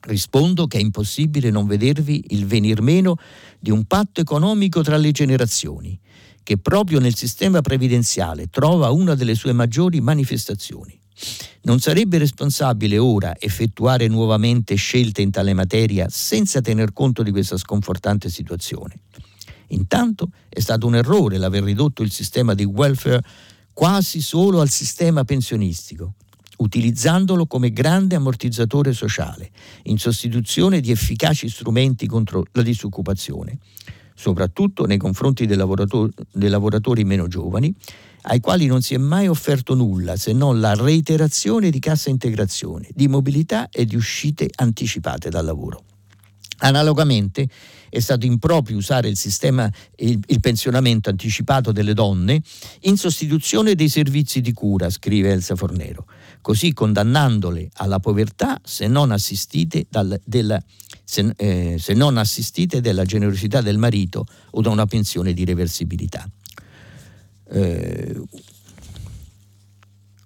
Rispondo che è impossibile non vedervi il venir meno di un patto economico tra le generazioni, che proprio nel sistema previdenziale trova una delle sue maggiori manifestazioni. Non sarebbe responsabile ora effettuare nuovamente scelte in tale materia senza tener conto di questa sconfortante situazione. Intanto è stato un errore l'aver ridotto il sistema di welfare quasi solo al sistema pensionistico, utilizzandolo come grande ammortizzatore sociale, in sostituzione di efficaci strumenti contro la disoccupazione, soprattutto nei confronti dei lavoratori, dei lavoratori meno giovani, ai quali non si è mai offerto nulla se non la reiterazione di cassa integrazione, di mobilità e di uscite anticipate dal lavoro. Analogamente è stato improprio usare il sistema, il, il, pensionamento anticipato delle donne in sostituzione dei servizi di cura, scrive Elsa Fornero, così condannandole alla povertà se non assistite, dal, della, se, eh, se non assistite dalla generosità del marito o da una pensione di reversibilità. Eh,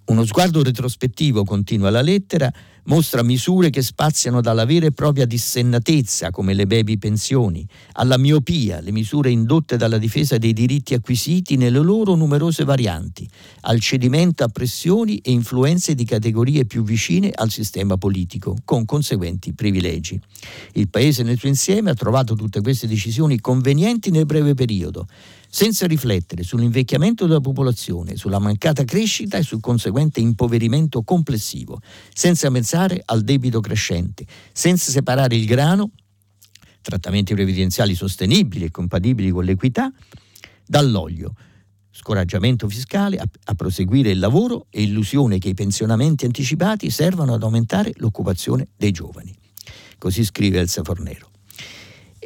uno sguardo retrospettivo, continua la lettera, mostra misure che spaziano dalla vera e propria dissennatezza, come le baby pensioni, alla miopia, le misure indotte dalla difesa dei diritti acquisiti nelle loro numerose varianti, al cedimento a pressioni e influenze di categorie più vicine al sistema politico, con conseguenti privilegi. Il Paese nel suo insieme ha trovato tutte queste decisioni convenienti nel breve periodo, senza riflettere sull'invecchiamento della popolazione, sulla mancata crescita e sul conseguente impoverimento complessivo, senza pensare al debito crescente, senza separare il grano, trattamenti previdenziali sostenibili e compatibili con l'equità, dall'olio scoraggiamento fiscale a, a, proseguire il lavoro e illusione che i pensionamenti anticipati servano ad aumentare l'occupazione dei giovani. Così scrive Elsa Fornero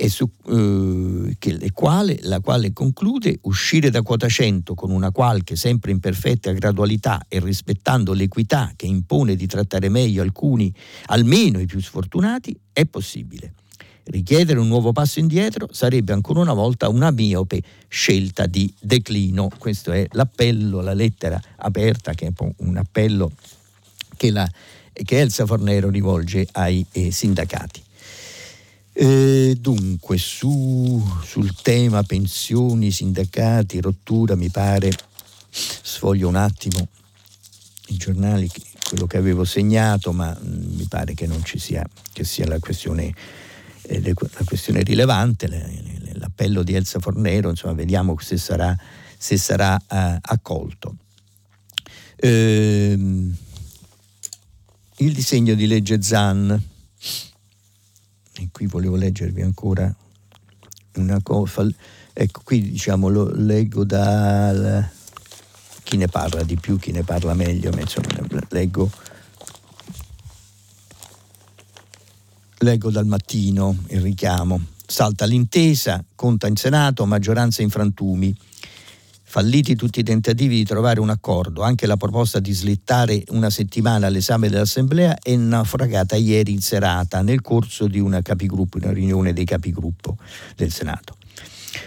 e su, eh, che, quale, la quale conclude uscire da quota 100 con una qualche sempre imperfetta gradualità e rispettando l'equità che impone di trattare meglio alcuni, almeno i più sfortunati, è possibile. Richiedere un nuovo passo indietro sarebbe ancora una volta una miope scelta di declino. Questo è l'appello, la lettera aperta, che è un appello che, la, che Elsa Fornero rivolge ai eh, sindacati. Eh, dunque, su, sul tema pensioni, sindacati, rottura, mi pare, sfoglio un attimo i giornali, quello che avevo segnato, ma mh, mm, mi pare che non ci sia, che sia la questione eh, la questione rilevante, l'appello di Elsa Fornero, insomma vediamo se sarà, se sarà uh, accolto. Ehm, il disegno di legge ZAN, e qui volevo leggervi ancora una cosa, ecco qui diciamo lo leggo dal chi ne parla di più, chi ne parla meglio, ma insomma leggo Leggo dal mattino il richiamo. Salta l'intesa, conta in Senato, maggioranza in frantumi. Falliti tutti i tentativi di trovare un accordo, anche la proposta di slittare una settimana l'esame dell'Assemblea è naufragata ieri in serata nel corso di una una riunione dei capigruppo del Senato.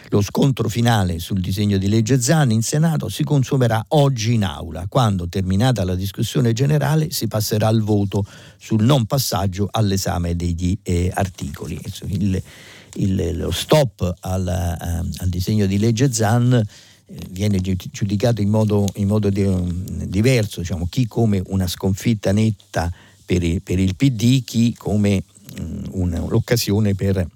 Lo scontro finale sul disegno di legge Zan in Senato si consumerà oggi in aula, quando, terminata la discussione generale, si passerà al voto sul non passaggio all'esame degli eh, articoli. Il, il, lo stop al, uh, al, disegno di legge Zan eh, viene giudicato in modo, in modo di, um, diverso, diciamo, chi come una sconfitta netta per il, per il PD, chi come um, una, l'occasione per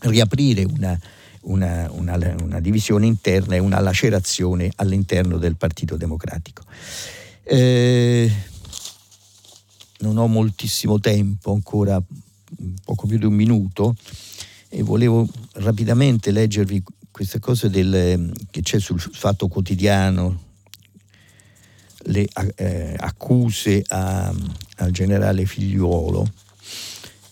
riaprire una una, una, divisione interna e una lacerazione all'interno del Partito Democratico. Eh, non ho moltissimo tempo, ancora poco più di un minuto, e volevo rapidamente leggervi queste cose del, che c'è sul fatto quotidiano, le eh, accuse a, al generale Figliuolo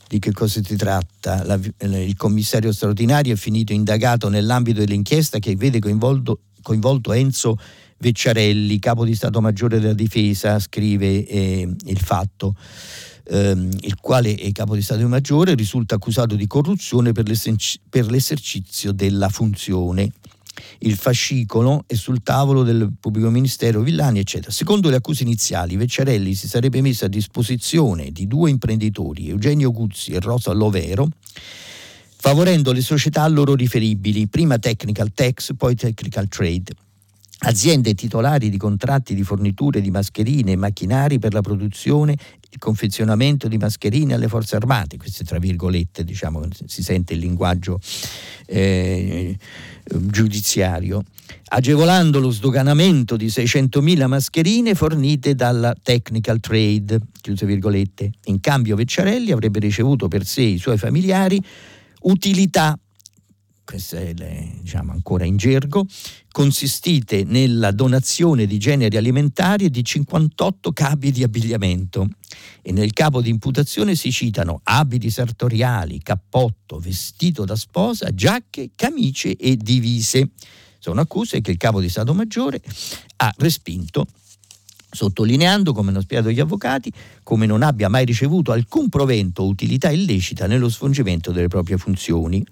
di che cosa si tratta. La, il commissario straordinario è finito indagato nell'ambito dell'inchiesta che vede coinvolto, coinvolto Enzo Vecciarelli, capo di Stato Maggiore della Difesa, scrive eh, il fatto. Ehm, il quale è capo di Stato Maggiore, risulta accusato di corruzione per, per l'esercizio della funzione il fascicolo è sul tavolo del pubblico ministero Villani, eccetera. Secondo le accuse iniziali, Vecciarelli si sarebbe messo a disposizione di due imprenditori, Eugenio Guzzi e Rosa Lovero, favorendo le società a loro riferibili, prima Technical Tax, poi Technical Trade, aziende titolari di contratti di forniture di mascherine e macchinari per la produzione il confezionamento di mascherine alle forze armate, queste tra virgolette, diciamo, si sente il linguaggio eh, giudiziario, agevolando lo sdoganamento di 600.000 mascherine fornite dalla Technical Trade, chiuse virgolette. In cambio Vecciarelli avrebbe ricevuto per sé e i suoi familiari utilità queste le, diciamo ancora in gergo, consistite nella donazione di generi alimentari e di 58 capi di abbigliamento. E nel capo di imputazione si citano abiti sartoriali, cappotto, vestito da sposa, giacche, camicie e divise. Sono accuse che il capo di Stato Maggiore ha respinto sottolineando, come hanno spiegato gli avvocati, come non abbia mai ricevuto alcun provento o utilità illecita nello svolgimento delle proprie funzioni.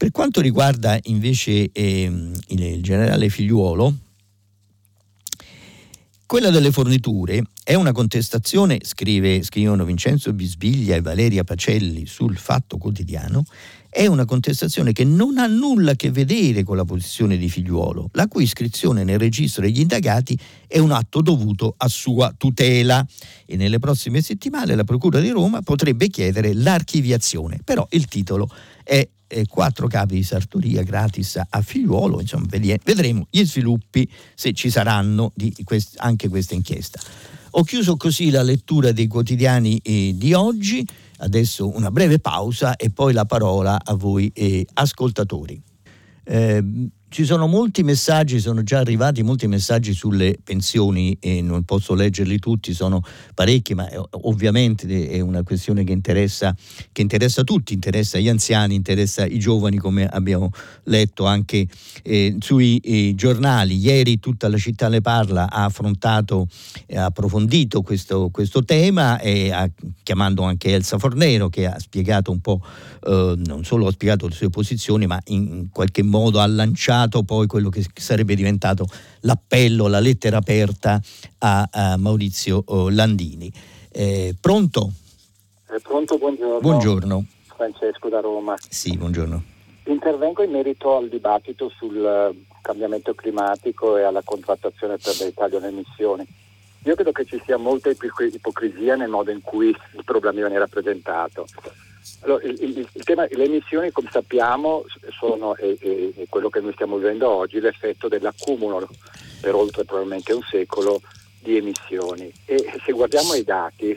Per quanto riguarda invece eh, il, generale figliuolo, quella delle forniture è una contestazione, scrive, scrivono Vincenzo Bisbiglia e Valeria Pacelli sul Fatto Quotidiano, è una contestazione che non ha nulla a che vedere con la posizione di figliuolo, la cui iscrizione nel registro degli indagati è un atto dovuto a sua tutela. E nelle prossime settimane la Procura di Roma potrebbe chiedere l'archiviazione, però il titolo è eh, quattro capi di sartoria gratis a figliuolo, insomma vedremo gli sviluppi se ci saranno di quest- anche questa inchiesta. Ho chiuso così la lettura dei quotidiani eh, di oggi, adesso una breve pausa e poi la parola a voi eh, ascoltatori. Eh, ci sono molti messaggi, sono già arrivati molti messaggi sulle pensioni e non posso leggerli tutti, sono parecchi, ma ovviamente è una questione che interessa, che interessa tutti, interessa gli anziani, interessa i giovani come abbiamo letto anche eh, sui eh, giornali. Ieri tutta la città ne parla, ha affrontato e ha approfondito questo, questo tema ha, chiamando anche Elsa Fornero che ha spiegato un po', eh, non solo ha spiegato le sue posizioni, ma in qualche modo ha lanciato lanciato poi quello che sarebbe diventato l'appello, la lettera aperta a, a Maurizio oh, Landini. Eh, pronto? Eh, pronto, buongiorno. Buongiorno. Francesco da Roma. Sì, buongiorno. Intervengo in merito al dibattito sul eh, cambiamento climatico e alla contrattazione per le taglio alle emissioni. Io credo che ci sia molta ipocrisia nel modo in cui il problema viene rappresentato. Allora, il, il, il tema, le emissioni, come sappiamo, sono e, e, quello che noi stiamo vivendo oggi, l'effetto dell'accumulo per oltre probabilmente un secolo di emissioni. E se guardiamo i dati,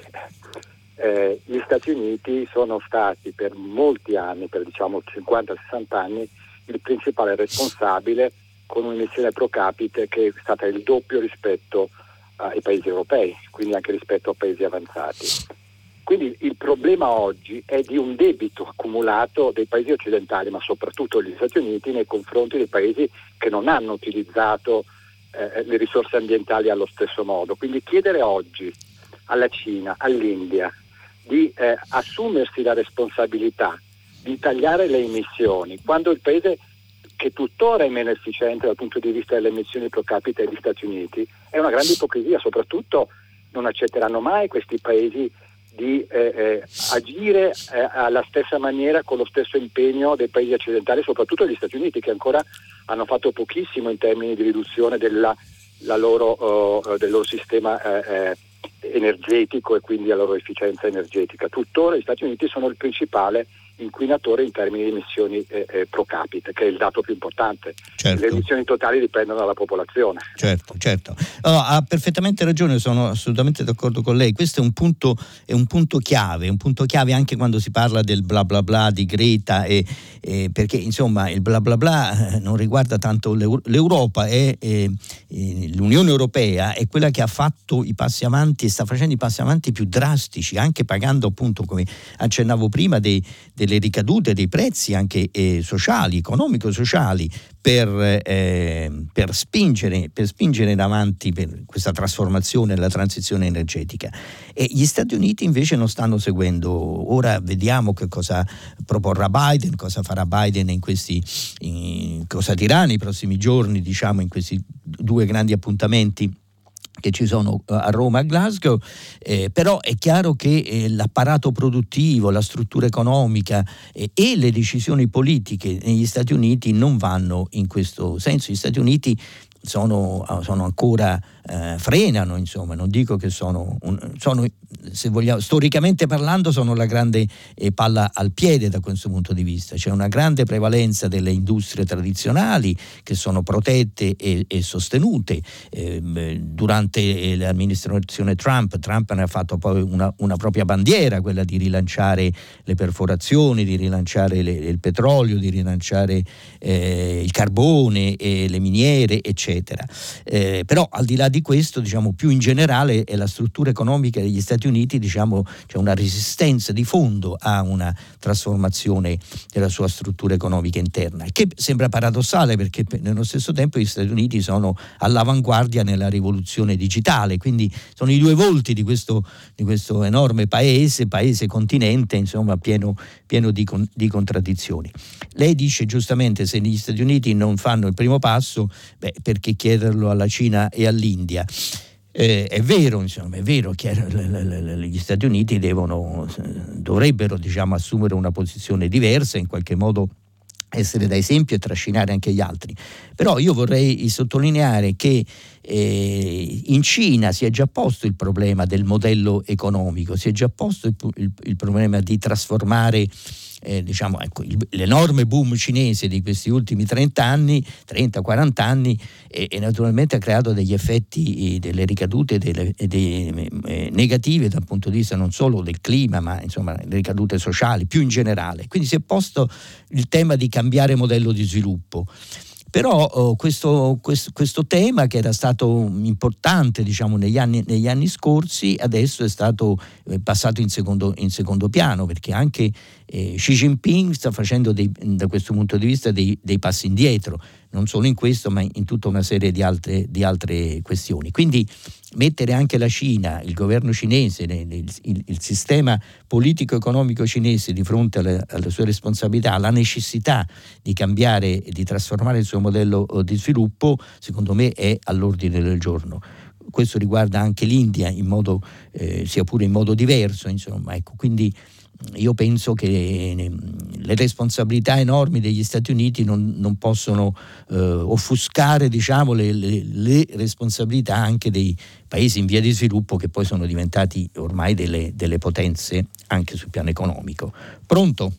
eh, gli Stati Uniti sono stati per molti anni, per diciamo 50-60 anni, il principale responsabile con un'emissione pro capite che è stata il doppio rispetto ai paesi europei, quindi anche rispetto a paesi avanzati. Quindi il problema oggi è di un debito accumulato dei paesi occidentali, ma soprattutto degli Stati Uniti, nei confronti dei paesi che non hanno utilizzato eh, le risorse ambientali allo stesso modo. Quindi chiedere oggi alla Cina, all'India, di eh, assumersi la responsabilità di tagliare le emissioni, quando il paese che tuttora è meno efficiente dal punto di vista delle emissioni pro capite degli Stati Uniti, è una grande ipocrisia, soprattutto non accetteranno mai questi paesi di eh, eh, agire eh, alla stessa maniera con lo stesso impegno dei paesi occidentali, soprattutto degli Stati Uniti che ancora hanno fatto pochissimo in termini di riduzione della, loro, oh, del loro sistema eh, eh, energetico e quindi la loro efficienza energetica. Tuttora gli Stati Uniti sono il principale inquinatore in termini di emissioni eh, eh, pro capite, che è il dato più importante. Certo. Le emissioni totali dipendono dalla popolazione. Certo, certo. Oh, ha perfettamente ragione, sono assolutamente d'accordo con lei. Questo è un punto, è un punto chiave, un punto chiave anche quando si parla del bla bla bla di Greta, e, e perché insomma il bla bla bla eh, non riguarda tanto l'Europa, è, è, l'Unione Europea è quella che ha fatto i passi avanti e sta facendo i passi avanti più drastici, anche pagando appunto, come accennavo prima, dei, delle le ricadute dei prezzi anche eh, sociali, economico-sociali, per, eh, per, spingere, per spingere in avanti per questa trasformazione la transizione energetica. E gli Stati Uniti invece non stanno seguendo. Ora vediamo che cosa proporrà Biden, cosa farà Biden in questi, in, cosa dirà nei prossimi giorni, diciamo, in questi due grandi appuntamenti che ci sono eh, a Roma e a Glasgow, eh, però è chiaro che eh, l'apparato produttivo, la struttura economica eh, e le decisioni politiche negli Stati Uniti non vanno in questo senso. Gli Stati Uniti sono, sono ancora eh, frenano, insomma, non dico che sono, un, sono se vogliamo, storicamente parlando, sono la grande eh, palla al piede da questo punto di vista. C'è una grande prevalenza delle industrie tradizionali che sono protette e, e sostenute. Eh, durante l'amministrazione Trump, Trump ne ha fatto poi una, una, propria bandiera, quella di rilanciare le perforazioni, di rilanciare le, il petrolio, di rilanciare eh, il carbone, le miniere, eccetera. Eh, però al di là di questo, diciamo, più in generale è la struttura economica degli Stati Uniti, diciamo, c'è una resistenza di fondo a una trasformazione della sua struttura economica interna, che sembra paradossale perché nello stesso tempo gli Stati Uniti sono all'avanguardia nella rivoluzione digitale, quindi sono i due volti di questo, di questo enorme paese, paese continente, insomma, pieno, pieno di, di contraddizioni. Lei dice giustamente se gli Stati Uniti non fanno il primo passo, beh, perché chiederlo alla Cina e all'India? India. Eh, è vero, insomma, è vero che gli Stati Uniti devono, dovrebbero diciamo, assumere una posizione diversa, in qualche modo essere da esempio e trascinare anche gli altri. Però io vorrei sottolineare che eh, in Cina si è già posto il problema del modello economico, si è già posto il, il, il problema di trasformare eh, diciamo, ecco, il, l'enorme boom cinese di questi ultimi 30 anni, 30-40 anni, e, e, naturalmente ha creato degli effetti, eh, delle ricadute delle, delle, eh, negative dal punto di vista non solo del clima, ma insomma le ricadute sociali più in generale. Quindi si è posto il tema di cambiare modello di sviluppo. Però oh, questo, questo, questo, tema che era stato importante diciamo, negli, anni, negli anni scorsi adesso è stato eh, passato in secondo, in secondo piano perché anche eh, Xi Jinping sta facendo dei, da questo punto di vista dei, dei, passi indietro, non solo in questo ma in tutta una serie di altre, di altre questioni. Quindi mettere anche la Cina, il governo cinese, il, il, il sistema politico-economico cinese di fronte alle, alle, sue responsabilità, alla necessità di cambiare e di trasformare il suo modello eh, di sviluppo, secondo me è all'ordine del giorno questo riguarda anche l'India in modo, eh, sia pure in modo diverso, insomma, ecco, quindi io penso che ehm, le responsabilità enormi degli Stati Uniti non, non possono eh, offuscare diciamo, le, le, le, responsabilità anche dei paesi in via di sviluppo che poi sono diventati ormai delle, delle potenze anche sul piano economico. Pronto?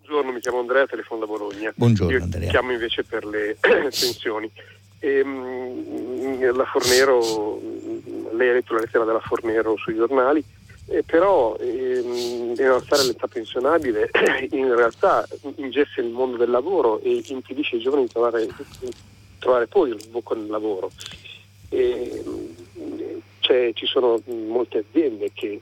Buongiorno, mi chiamo Andrea, telefono da Bologna. Buongiorno Io Andrea. Chiamo invece per le pensioni. Ehm, la Fornero, lei ha letto la lettera della Fornero sui giornali eh, però ehm, innalzare l'età pensionabile in realtà ingesse il mondo del lavoro e impedisce ai giovani di trovare, trovare poi il sbocco nel lavoro. E, ci sono molte aziende che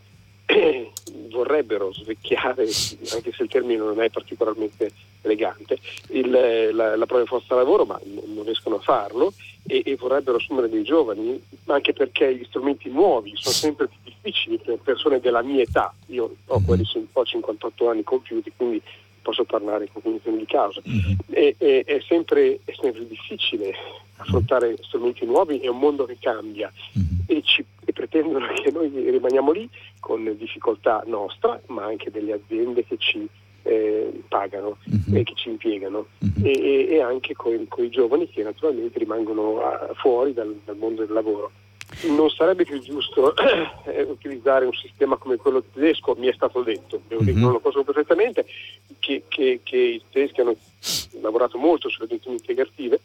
vorrebbero svecchiare, anche se il termine non è particolarmente elegante, il, la, la propria forza lavoro, ma non riescono a farlo e, e, vorrebbero assumere dei giovani, anche perché gli strumenti nuovi sono sempre più difficili per persone della mia età. Io ho, quelli, ho 58 anni compiuti, quindi posso parlare con cognizione di causa. Mm-hmm. E, e, è, sempre, è, sempre, difficile affrontare strumenti nuovi, è un mondo che cambia mm-hmm. e, ci, pretendono che noi rimaniamo lì con difficoltà nostra, ma anche delle aziende che ci eh, pagano mm-hmm. e che ci impiegano mm-hmm. e, e, anche con, i giovani che naturalmente rimangono a, fuori dal, dal mondo del lavoro non sarebbe più giusto eh, utilizzare un sistema come quello tedesco, mi è stato detto, mm-hmm. non lo conosco perfettamente, che, che, che, i tedeschi hanno lavorato molto sulle educazioni integrative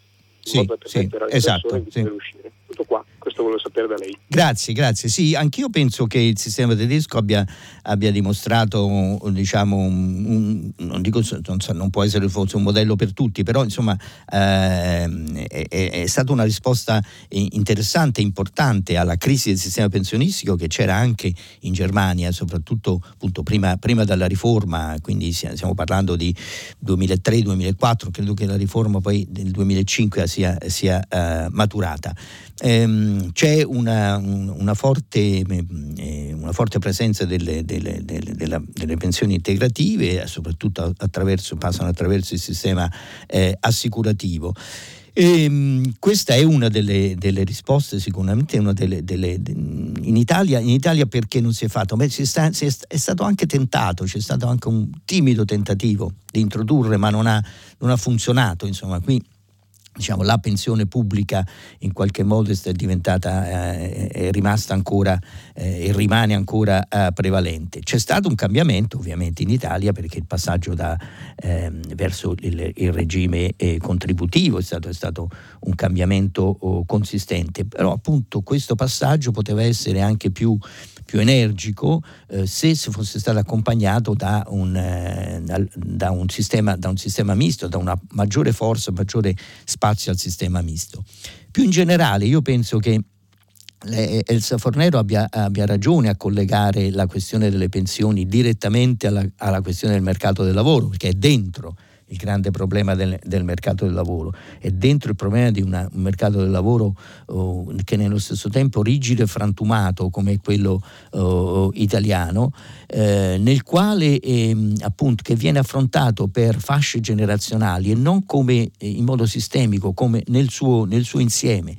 sì, modo da permettere sì, esatto, di sì. uscire. Tutto qua, questo volevo sapere da lei. Grazie, grazie. Sì, anch'io penso che il sistema tedesco abbia, abbia dimostrato, diciamo, un, non dico non, non, può essere forse un modello per tutti, però insomma eh, è, è, stata una risposta interessante, importante alla crisi del sistema pensionistico che c'era anche in Germania, soprattutto appunto prima, prima della riforma, quindi stiamo parlando di 2003-2004, credo che la riforma poi del 2005 sia, sia uh, maturata. Ehm, c'è una, una, forte, eh, una, forte, presenza delle, delle, delle, delle, pensioni integrative, soprattutto attraverso, passano attraverso il sistema eh, assicurativo. E, ehm, questa è una delle, delle risposte, sicuramente una delle, delle, in, Italia, in, Italia, perché non si è fatto? Beh, si sta, si è, è, stato anche tentato, c'è stato anche un timido tentativo di introdurre, ma non ha, non ha funzionato. Insomma, qui diciamo, la pensione pubblica in qualche modo è diventata, eh, è rimasta ancora eh, e rimane ancora eh, prevalente. C'è stato un cambiamento ovviamente in Italia perché il passaggio da, ehm, verso il, il regime eh, contributivo è stato, è stato, un cambiamento oh, consistente, però appunto questo passaggio poteva essere anche più più energico eh, se fosse stato accompagnato da un, eh, da, un sistema, da un sistema misto, da una maggiore forza, maggiore spazio al sistema misto. Più in generale io penso che Elsa Fornero abbia, abbia, ragione a collegare la questione delle pensioni direttamente alla, alla, questione del mercato del lavoro, perché è dentro il grande problema del, del, mercato del lavoro, è dentro il problema di una, un mercato del lavoro oh, che nello stesso tempo rigido e frantumato come quello oh, italiano, eh, nel quale eh, appunto che viene affrontato per fasce generazionali e non come eh, in modo sistemico, come nel suo, nel suo insieme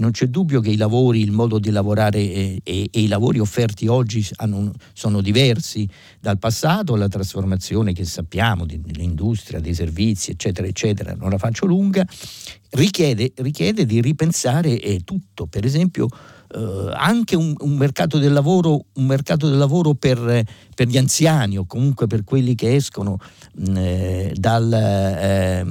non c'è dubbio che i lavori, il modo di lavorare e, e, e i lavori offerti oggi hanno, sono diversi dal passato, la trasformazione che sappiamo dell'industria, dei servizi, eccetera, eccetera, non la faccio lunga, richiede, richiede di ripensare eh, tutto, per esempio eh, anche un, un, mercato del lavoro, mercato del lavoro per, per, gli anziani o comunque per quelli che escono mh, mm, dal, eh,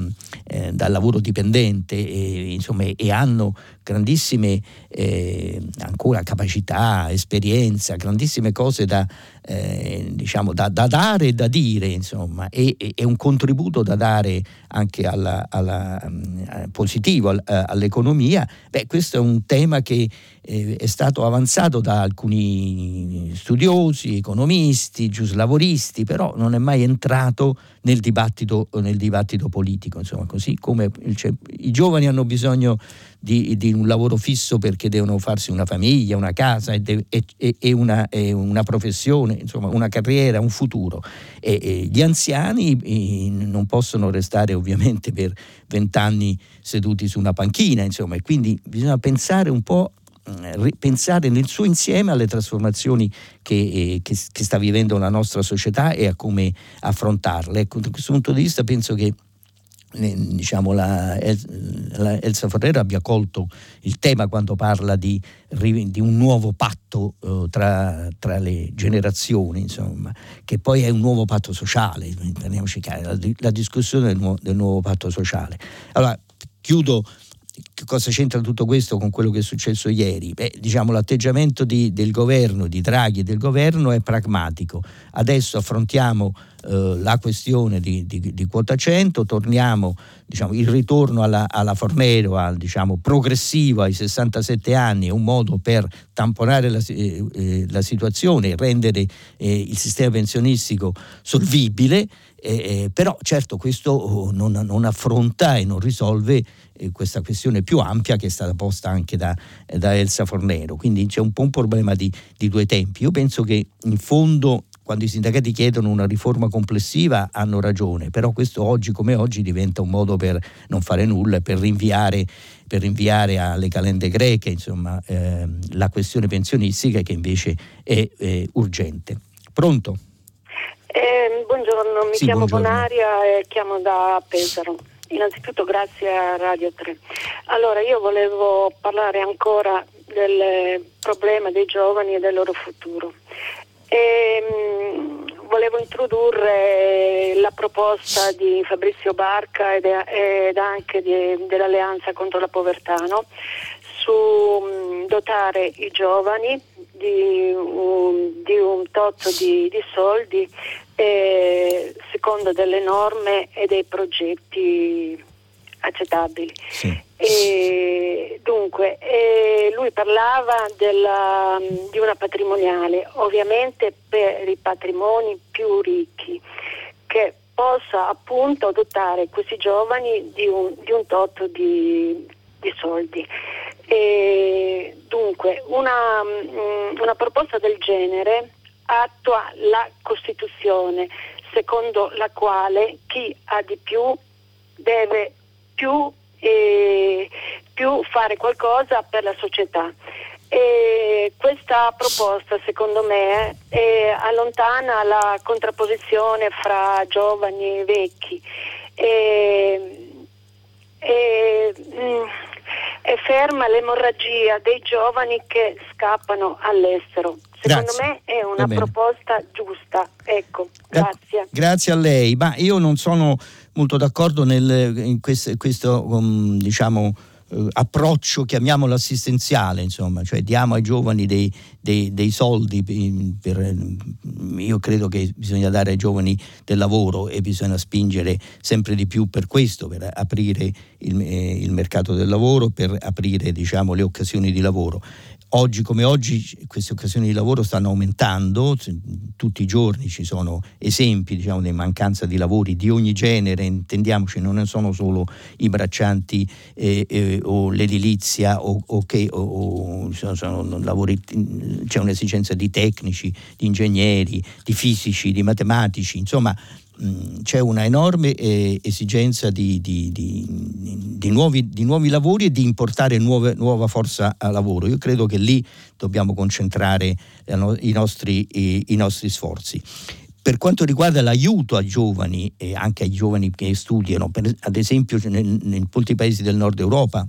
eh, dal lavoro dipendente e, insomma, e hanno grandissime eh, ancora capacità, esperienza, grandissime cose da, eh, diciamo, da, da, dare e da dire, insomma, e, e, un contributo da dare anche alla, alla, um, positivo uh, all'economia, beh, questo è un tema che eh, è stato avanzato da alcuni studiosi, economisti, giuslavoristi, però non è mai entrato nel dibattito, nel dibattito politico, insomma, così come il, i giovani hanno bisogno di, di, un lavoro fisso perché devono farsi una famiglia, una casa e, de, e, e, una, e una, professione, insomma una carriera, un futuro. gli anziani non possono restare ovviamente per vent'anni seduti su una panchina, insomma, e quindi bisogna pensare un po' pensare nel suo insieme alle trasformazioni che, eh, che, che, sta vivendo la nostra società e a come affrontarle. Ecco, da questo punto di vista penso che diciamo, la, la Elsa Ferrera abbia colto il tema quando parla di, di un nuovo patto uh, tra, tra, le generazioni, insomma, che poi è un nuovo patto sociale, la, la discussione del nuovo, del nuovo patto sociale. Allora, chiudo che cosa c'entra tutto questo con quello che è successo ieri? Beh, diciamo, l'atteggiamento di, del governo, di Draghi e del governo è pragmatico. Adesso affrontiamo eh, la questione di, di, di, quota 100, torniamo diciamo, il ritorno alla, alla Fornero al, diciamo, progressivo ai 67 anni è un modo per tamponare la, eh, eh, la situazione e rendere eh, il sistema pensionistico solvibile. Eh, eh, però certo questo oh, non, non, affronta e non risolve questa questione più ampia che è stata posta anche da, da Elsa Fornero, quindi c'è un po' un problema di, di due tempi. Io penso che in fondo quando i sindacati chiedono una riforma complessiva hanno ragione, però questo oggi come oggi diventa un modo per non fare nulla e per rinviare, per rinviare alle calende greche insomma, eh, la questione pensionistica che invece è, è urgente. Pronto? Eh, buongiorno, mi sì, chiamo buongiorno. Bonaria e chiamo da Pesaro. Innanzitutto grazie a Radio 3. Allora io volevo parlare ancora del problema dei giovani e del loro futuro. E, mh, volevo introdurre la proposta di Fabrizio Barca ed, ed anche di, dell'Alleanza contro la povertà no? su mh, dotare i giovani di un, di un tot di, di soldi eh, secondo delle norme e dei progetti accettabili. Sì. E, dunque, eh, lui parlava della, di una patrimoniale, ovviamente per i patrimoni più ricchi, che possa appunto dotare questi giovani di un, di un tot di, di soldi. E, dunque, una, mm, una proposta del genere attua la Costituzione, secondo la quale chi ha di più deve più, eh, più fare qualcosa per la società. E questa proposta secondo me eh, allontana la contrapposizione fra giovani e vecchi e, e, mh, mm, e ferma l'emorragia dei giovani che scappano all'estero. Secondo grazie. me è una proposta giusta. Ecco, grazie. Grazie a lei, ma io non sono molto d'accordo nel, in questo, questo um, diciamo, uh, approccio, chiamiamolo assistenziale, insomma, cioè diamo ai giovani dei, dei, dei soldi. Per, io credo che bisogna dare ai giovani del lavoro e bisogna spingere sempre di più per questo, per aprire il, eh, il mercato del lavoro, per aprire diciamo, le occasioni di lavoro. Oggi come oggi queste occasioni di lavoro stanno aumentando, tutti i giorni ci sono esempi diciamo, di mancanza di lavori di ogni genere, intendiamoci, non sono solo i braccianti eh, eh, o l'edilizia o, o che o, sono, sono lavori, c'è un'esigenza di tecnici, di ingegneri, di fisici, di matematici, insomma Mm, c'è una enorme eh, esigenza di, di, di, nuovi, di nuovi lavori e di importare nuove, nuova forza a lavoro. Io credo che lì dobbiamo concentrare i nostri, i, i nostri sforzi. Per quanto riguarda l'aiuto ai giovani e anche ai giovani che studiano, per, ad esempio in molti paesi del nord Europa,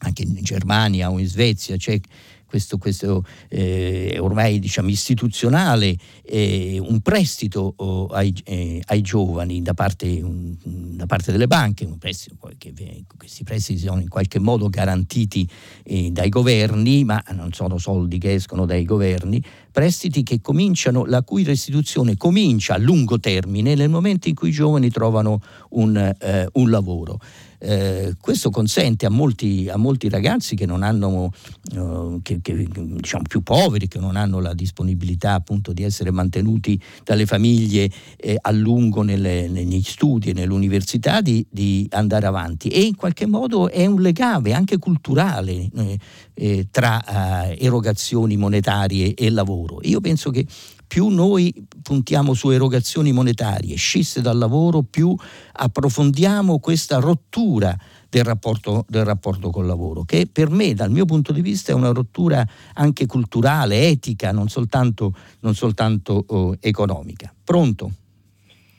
anche in Germania o in Svezia, c'è questo, questo eh, ormai diciamo, istituzionale eh, un prestito oh, ai, eh, ai, giovani da parte, un, da parte, delle banche, un prestito che, questi prestiti sono in qualche modo garantiti eh, dai governi, ma non sono soldi che escono dai governi, prestiti che cominciano, la cui restituzione comincia a lungo termine nel momento in cui i giovani trovano un, eh, un lavoro. Eh, questo consente a molti, a molti, ragazzi che non hanno, eh, che, che, diciamo più poveri, che non hanno la disponibilità appunto di essere mantenuti dalle famiglie eh, a lungo nelle, negli studi e nell'università, di, di, andare avanti. E in qualche modo è un legame anche culturale eh, eh, tra erogazioni monetarie e lavoro. Io penso che più noi puntiamo su erogazioni monetarie scisse dal lavoro, più approfondiamo questa rottura del rapporto, del rapporto col lavoro, che per me, dal mio punto di vista, è una rottura anche culturale, etica, non soltanto, non soltanto oh, economica. Pronto?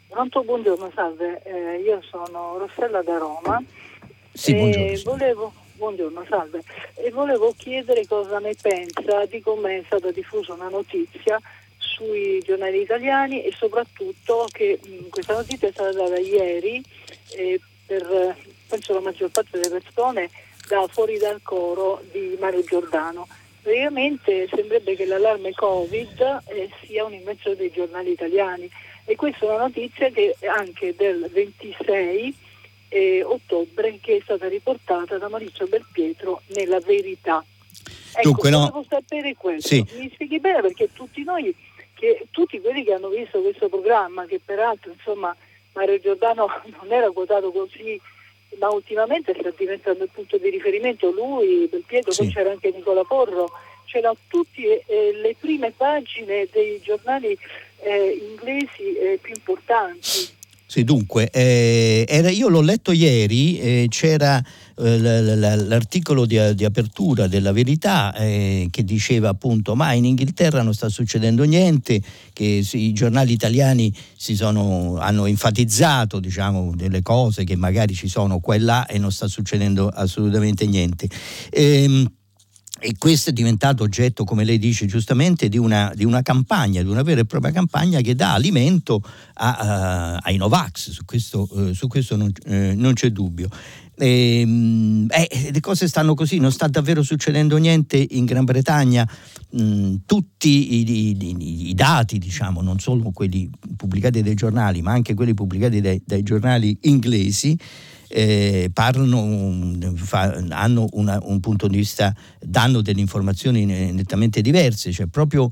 Pronto, buongiorno, salve. Eh, io sono Rossella da Roma. Sì, buongiorno. Volevo, buongiorno, salve. E volevo chiedere cosa ne pensa di come è stata diffusa una notizia sui giornali italiani e soprattutto che mh, questa notizia è stata data ieri eh, per penso la maggior parte delle persone da fuori dal coro di Mario Giordano. Praticamente sembrerebbe che l'allarme Covid eh, sia un'invenzione dei giornali italiani e questa è una notizia che anche del 26 eh, ottobre che è stata riportata da Maurizio Belpietro nella verità. Ecco, Dunque, no. sapere questo. Sì. Mi spieghi bene perché tutti noi che tutti quelli che hanno visto questo programma, che peraltro insomma Mario Giordano non era quotato così, ma ultimamente sta diventando il punto di riferimento, lui, Del Pietro, sì. poi c'era anche Nicola Porro, c'erano tutte eh, le prime pagine dei giornali eh, inglesi eh, più importanti. Sì, dunque, eh, era, io l'ho letto ieri, eh, c'era eh, l'articolo di, di, apertura della verità eh, che diceva appunto ma in Inghilterra non sta succedendo niente, che i giornali italiani sono, hanno enfatizzato diciamo, delle cose che magari ci sono qua e là e non sta succedendo assolutamente niente. Ehm, e questo è diventato oggetto, come lei dice giustamente, di una, di una, campagna, di una vera e propria campagna che dà alimento a, uh, ai Novax, su questo, uh, su questo non, uh, non, c'è dubbio. E, ehm, eh, le cose stanno così, non sta davvero succedendo niente in Gran Bretagna. Mm, tutti i, i, i, dati, diciamo, non solo quelli pubblicati dai giornali, ma anche quelli pubblicati dai, dai giornali inglesi, eh, parlano, fa, hanno una, un punto di vista, danno delle informazioni nettamente diverse, cioè proprio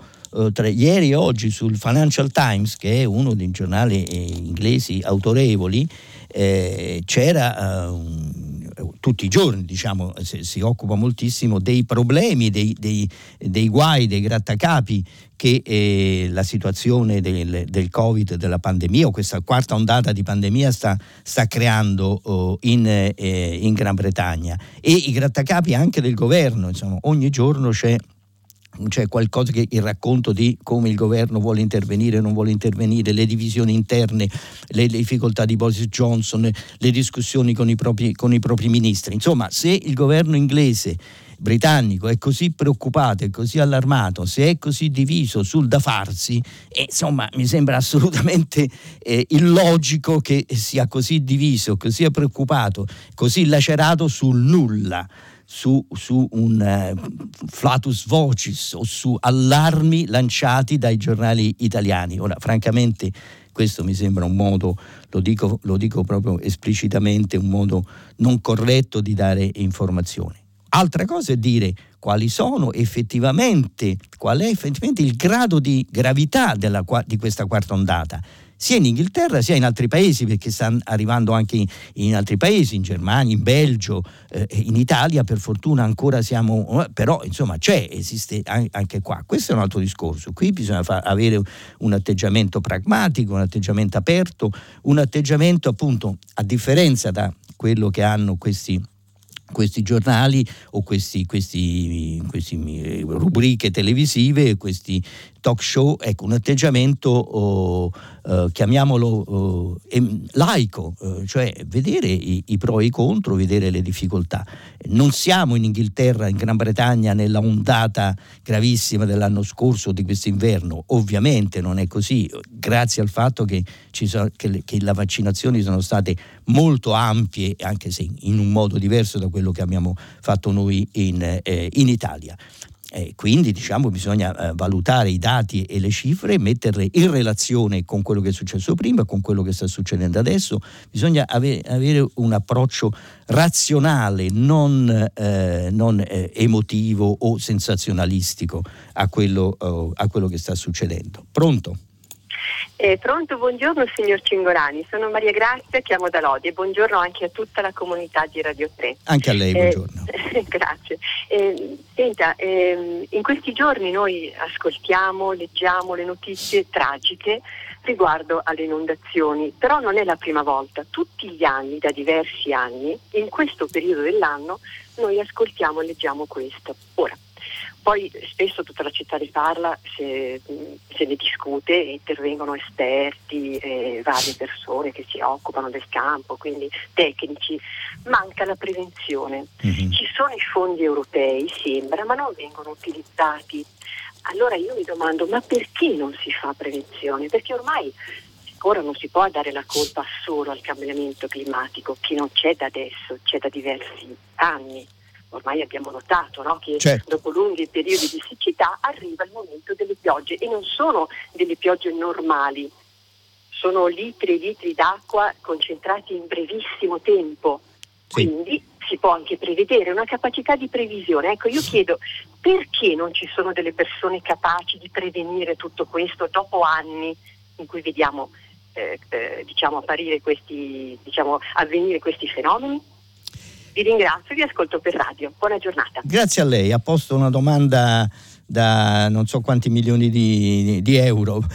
tra ieri e oggi sul Financial Times, che è uno dei giornali eh, inglesi autorevoli, eh, c'era un tutti i giorni diciamo, si, si, occupa moltissimo dei problemi, dei, dei, dei guai, dei grattacapi che eh, la situazione del, del, Covid, della pandemia o questa quarta ondata di pandemia sta, sta creando oh, in, eh, in, Gran Bretagna. E i grattacapi anche del governo, insomma ogni giorno c'è c'è qualcosa che il racconto di come il governo vuole intervenire o non vuole intervenire, le divisioni interne, le, difficoltà di Boris Johnson, le discussioni con i, propri, con i propri ministri. Insomma, se il governo inglese britannico è così preoccupato, è così allarmato, se è così diviso sul da farsi, eh, insomma mi sembra assolutamente eh, illogico che sia così diviso, così preoccupato, così lacerato sul nulla su, su un uh, flatus vocis o su allarmi lanciati dai giornali italiani. Ora, francamente, questo mi sembra un modo, lo dico, lo dico proprio esplicitamente, un modo non corretto di dare informazioni. Altra cosa è dire quali sono effettivamente, qual è effettivamente il grado di gravità della, di questa quarta ondata sia in Inghilterra sia in altri paesi, perché stanno arrivando anche in, in altri paesi, in Germania, in Belgio, eh, in Italia per fortuna ancora siamo, eh, però insomma c'è, esiste anche qua. Questo è un altro discorso, qui bisogna fa- avere un atteggiamento pragmatico, un atteggiamento aperto, un atteggiamento appunto a differenza da quello che hanno questi questi giornali o queste questi rubriche televisive, questi talk show, ecco, un atteggiamento oh, eh, chiamiamolo oh, laico, eh, cioè vedere i, i, pro e i contro, vedere le difficoltà. Non siamo in Inghilterra, in Gran Bretagna, nella ondata gravissima dell'anno scorso di quest'inverno, ovviamente non è così, grazie al fatto che, so, che, le, che le vaccinazioni sono state molto ampie, anche se in un modo diverso da quello che abbiamo fatto noi in, eh, in Italia. Eh, quindi diciamo bisogna eh, valutare i dati e le cifre e metterle in relazione con quello che è successo prima, con quello che sta succedendo adesso. Bisogna ave- avere un approccio razionale, non, eh, non eh, emotivo o sensazionalistico a quello, oh, a quello che sta succedendo. Pronto? Eh, pronto, buongiorno signor Cingolani, sono Maria Grazia, chiamo da Lodi e buongiorno anche a tutta la comunità di Radio 3. Anche a lei, eh, buongiorno. Eh, grazie. senta, ehm, in questi giorni noi ascoltiamo, leggiamo le notizie tragiche riguardo alle inondazioni, però non è la prima volta, tutti gli anni, da diversi anni, in questo periodo dell'anno, noi ascoltiamo e leggiamo questo. Ora, poi spesso tutta la città ne parla, se, se ne discute, intervengono esperti, eh, varie persone che si occupano del campo, quindi tecnici. Manca la prevenzione. Mm-hmm. Ci sono i fondi europei, sembra, ma non vengono utilizzati. Allora io mi domando, ma perché non si fa prevenzione? Perché ormai ora non si può dare la colpa solo al cambiamento climatico, che non c'è da adesso, c'è da diversi anni ormai abbiamo notato no? che certo. dopo lunghi periodi di siccità arriva il momento delle piogge e non sono delle piogge normali, sono litri e litri d'acqua concentrati in brevissimo tempo. Sì. Quindi si può anche prevedere una capacità di previsione. Ecco, io chiedo perché non ci sono delle persone capaci di prevenire tutto questo dopo anni in cui vediamo eh, eh, diciamo, apparire questi, diciamo, avvenire questi fenomeni? Vi ringrazio, vi ascolto per radio. Buona giornata. Grazie a lei. Ha posto una domanda da non so quanti milioni di, di euro,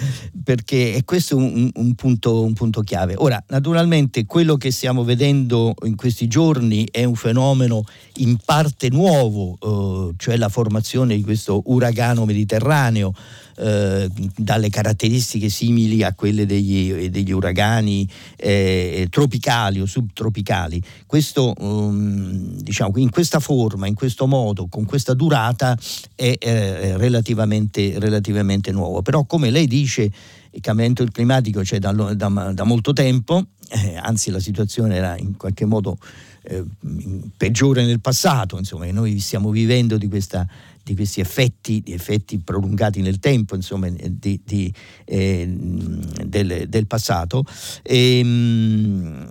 perché è questo un, un, punto, un, punto, chiave. Ora, naturalmente quello che stiamo vedendo in questi giorni è un fenomeno in parte nuovo, eh, cioè la formazione di questo uragano mediterraneo eh, dalle caratteristiche simili a quelle degli, degli uragani eh, tropicali o subtropicali. Questo, um, diciamo, in questa forma, in questo modo, con questa durata è eh, relativamente, relativamente nuovo. Però come lei dice il cambiamento climatico c'è da, da, da molto tempo, eh, anzi la situazione era in qualche modo eh, peggiore nel passato, insomma, noi stiamo vivendo di questa di questi effetti, effetti prolungati nel tempo insomma, di, di, eh, del, del, passato ehm,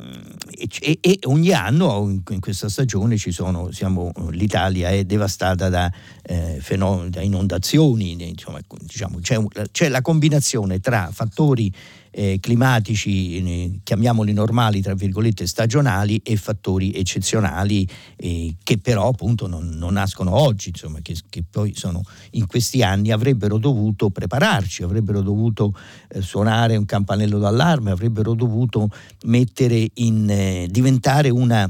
e, e, e, ogni anno in questa stagione sono, siamo, l'Italia è devastata da, eh, fenomeni, da inondazioni, insomma, diciamo, c'è, c'è la combinazione tra fattori eh, climatici, eh, chiamiamoli normali, tra virgolette, stagionali e fattori eccezionali eh, che però appunto non, non nascono oggi, insomma, che, che, poi sono in questi anni avrebbero dovuto prepararci, avrebbero dovuto eh, suonare un campanello d'allarme, avrebbero dovuto mettere in, eh, diventare una,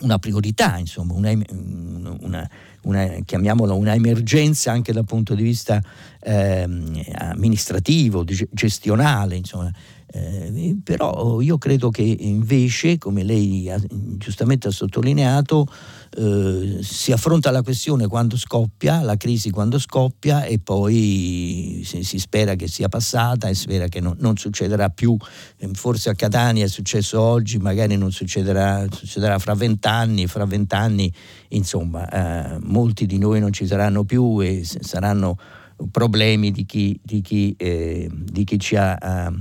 una priorità, insomma, una, una una, chiamiamola una emergenza anche dal punto di vista eh, amministrativo, gestionale, insomma. Eh, però io credo che invece, come lei ha, giustamente ha sottolineato, eh, si affronta la questione quando scoppia, la crisi quando scoppia e poi si, si spera che sia passata e spera che no, non succederà più. Eh, forse a Catania è successo oggi, magari non succederà, succederà fra vent'anni, fra vent'anni insomma eh, molti di noi non ci saranno più e saranno problemi di chi, di chi, eh, di chi ci ha...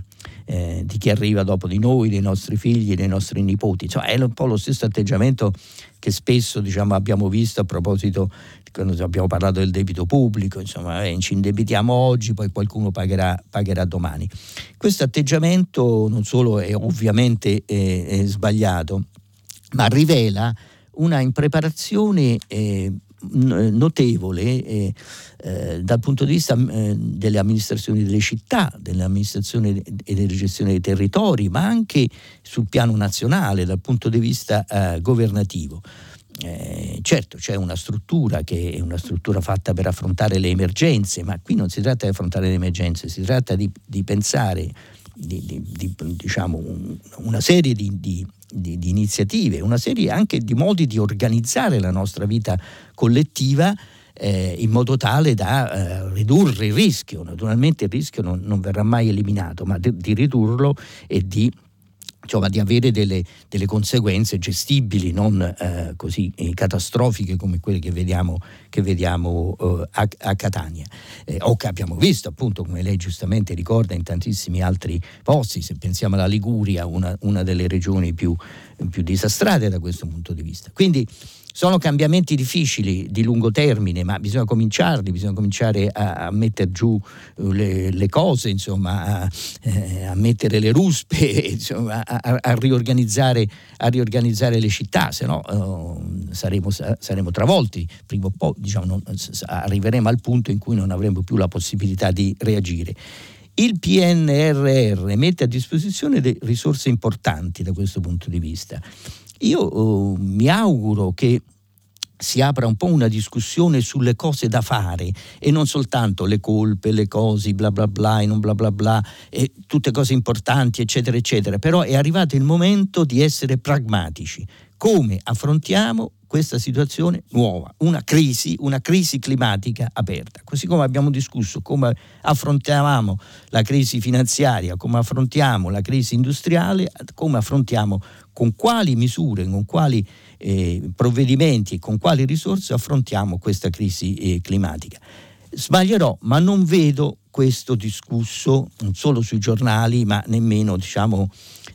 Eh, di chi arriva dopo di noi, dei nostri figli, dei nostri nipoti. Cioè, è un po' lo stesso atteggiamento che spesso diciamo, abbiamo visto a proposito quando abbiamo parlato del debito pubblico, insomma, eh, ci indebitiamo oggi, poi qualcuno pagherà, pagherà, domani. Questo atteggiamento non solo è ovviamente eh, è sbagliato, ma rivela una impreparazione eh, notevole eh, eh, dal punto di vista eh, delle amministrazioni delle città, delle amministrazioni e della gestione dei territori, ma anche sul piano nazionale, dal punto di vista eh, governativo. eh, certo c'è una struttura che è una struttura fatta per affrontare le emergenze, ma qui non si tratta di affrontare le emergenze, si tratta di, di pensare di, di, diciamo, un, una serie di, iniziative, una serie anche di modi di organizzare la nostra vita collettiva eh, in modo tale da eh, ridurre il rischio. Naturalmente il rischio non, non verrà mai eliminato, ma di ridurlo e di insomma, di avere delle, delle, conseguenze gestibili, non eh, così eh, catastrofiche come quelle che vediamo, che vediamo eh, a, a, Catania. Eh, o che abbiamo visto, appunto, come lei giustamente ricorda, in tantissimi altri posti, se pensiamo alla Liguria, una, una delle regioni più, più disastrate da questo punto di vista. Quindi sono cambiamenti difficili di lungo termine, ma bisogna cominciarli, bisogna cominciare a, a mettere giù eh, le, le cose, insomma, a, eh, a, mettere le ruspe, insomma, a, riorganizzare, a riorganizzare le città, se no uh, saremo, saremo, travolti. Prima o poi diciamo, non, arriveremo al punto in cui non avremo più la possibilità di reagire. Il PNRR mette a disposizione risorse importanti da questo punto di vista. Io uh, mi auguro che si apra un po' una discussione sulle cose da fare e non soltanto le colpe, le cose, bla bla bla e non bla bla bla, tutte cose importanti, eccetera, eccetera. Però è arrivato il momento di essere pragmatici. Come affrontiamo questa situazione nuova, una crisi, una crisi climatica aperta. Così come abbiamo discusso come affrontiamo la crisi finanziaria, come affrontiamo la crisi industriale, come affrontiamo con quali misure, con quali eh, provvedimenti e con quali risorse affrontiamo questa crisi eh, climatica. Sbaglierò, ma non vedo questo discusso non solo sui giornali, ma nemmeno diciamo,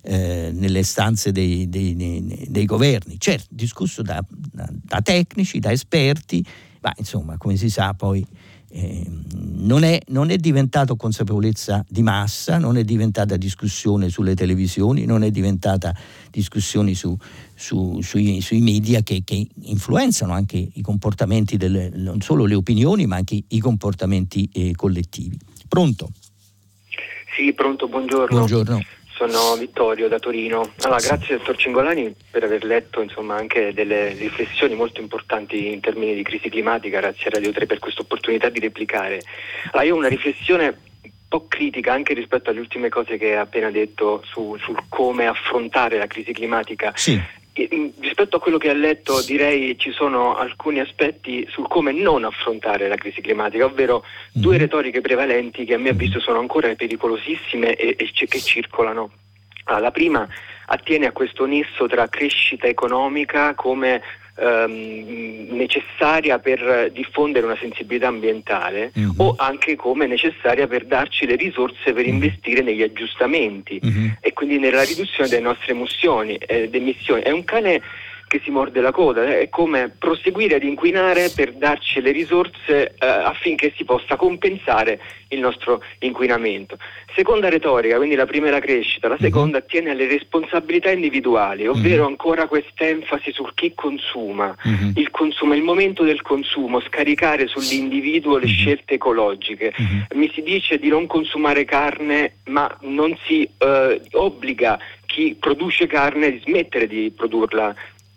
eh, nelle stanze dei, dei, dei, dei, governi. Certo, discusso da, da, da, tecnici, da esperti, ma insomma, come si sa, poi eh, non, è, non, è, diventato consapevolezza di massa, non è diventata discussione sulle televisioni, non è diventata discussione su, su, sui, sui, media che, che, influenzano anche i comportamenti, delle, non solo le opinioni, ma anche i comportamenti eh, collettivi. Pronto? Sì, pronto, buongiorno. Buongiorno. Sono Vittorio da Torino. Allora, grazie dottor Cingolani per aver letto insomma, anche delle riflessioni molto importanti in termini di crisi climatica, grazie a Radio 3 per questa opportunità di replicare. Allora, io ho una riflessione un po' critica anche rispetto alle ultime cose che ha appena detto su, sul come affrontare la crisi climatica. Sì. Rispetto a quello che ha letto direi ci sono alcuni aspetti sul come non affrontare la crisi climatica, ovvero mm. due retoriche prevalenti che a mio avviso sono ancora pericolosissime e, e che circolano. Ah, la prima attiene a questo nesso tra crescita economica come ehm, necessaria per diffondere una sensibilità ambientale mm-hmm. o anche come necessaria per darci le risorse per mm-hmm. investire negli aggiustamenti mm-hmm. e quindi nella riduzione delle nostre emissioni. Eh, emissioni. È un cane che si morde la coda, è come proseguire ad inquinare per darci le risorse eh, affinché si possa compensare il nostro inquinamento. Seconda retorica, quindi la prima è la crescita, la mhm. seconda attiene alle responsabilità individuali, ovvero uh-huh. ancora quest'enfasi sul chi consuma, uh-huh. il consumo, il momento del consumo, scaricare sull'individuo le uh-huh. scelte ecologiche. Mi si dice di non consumare carne, ma non si eh, obbliga chi produce carne di smettere di produrla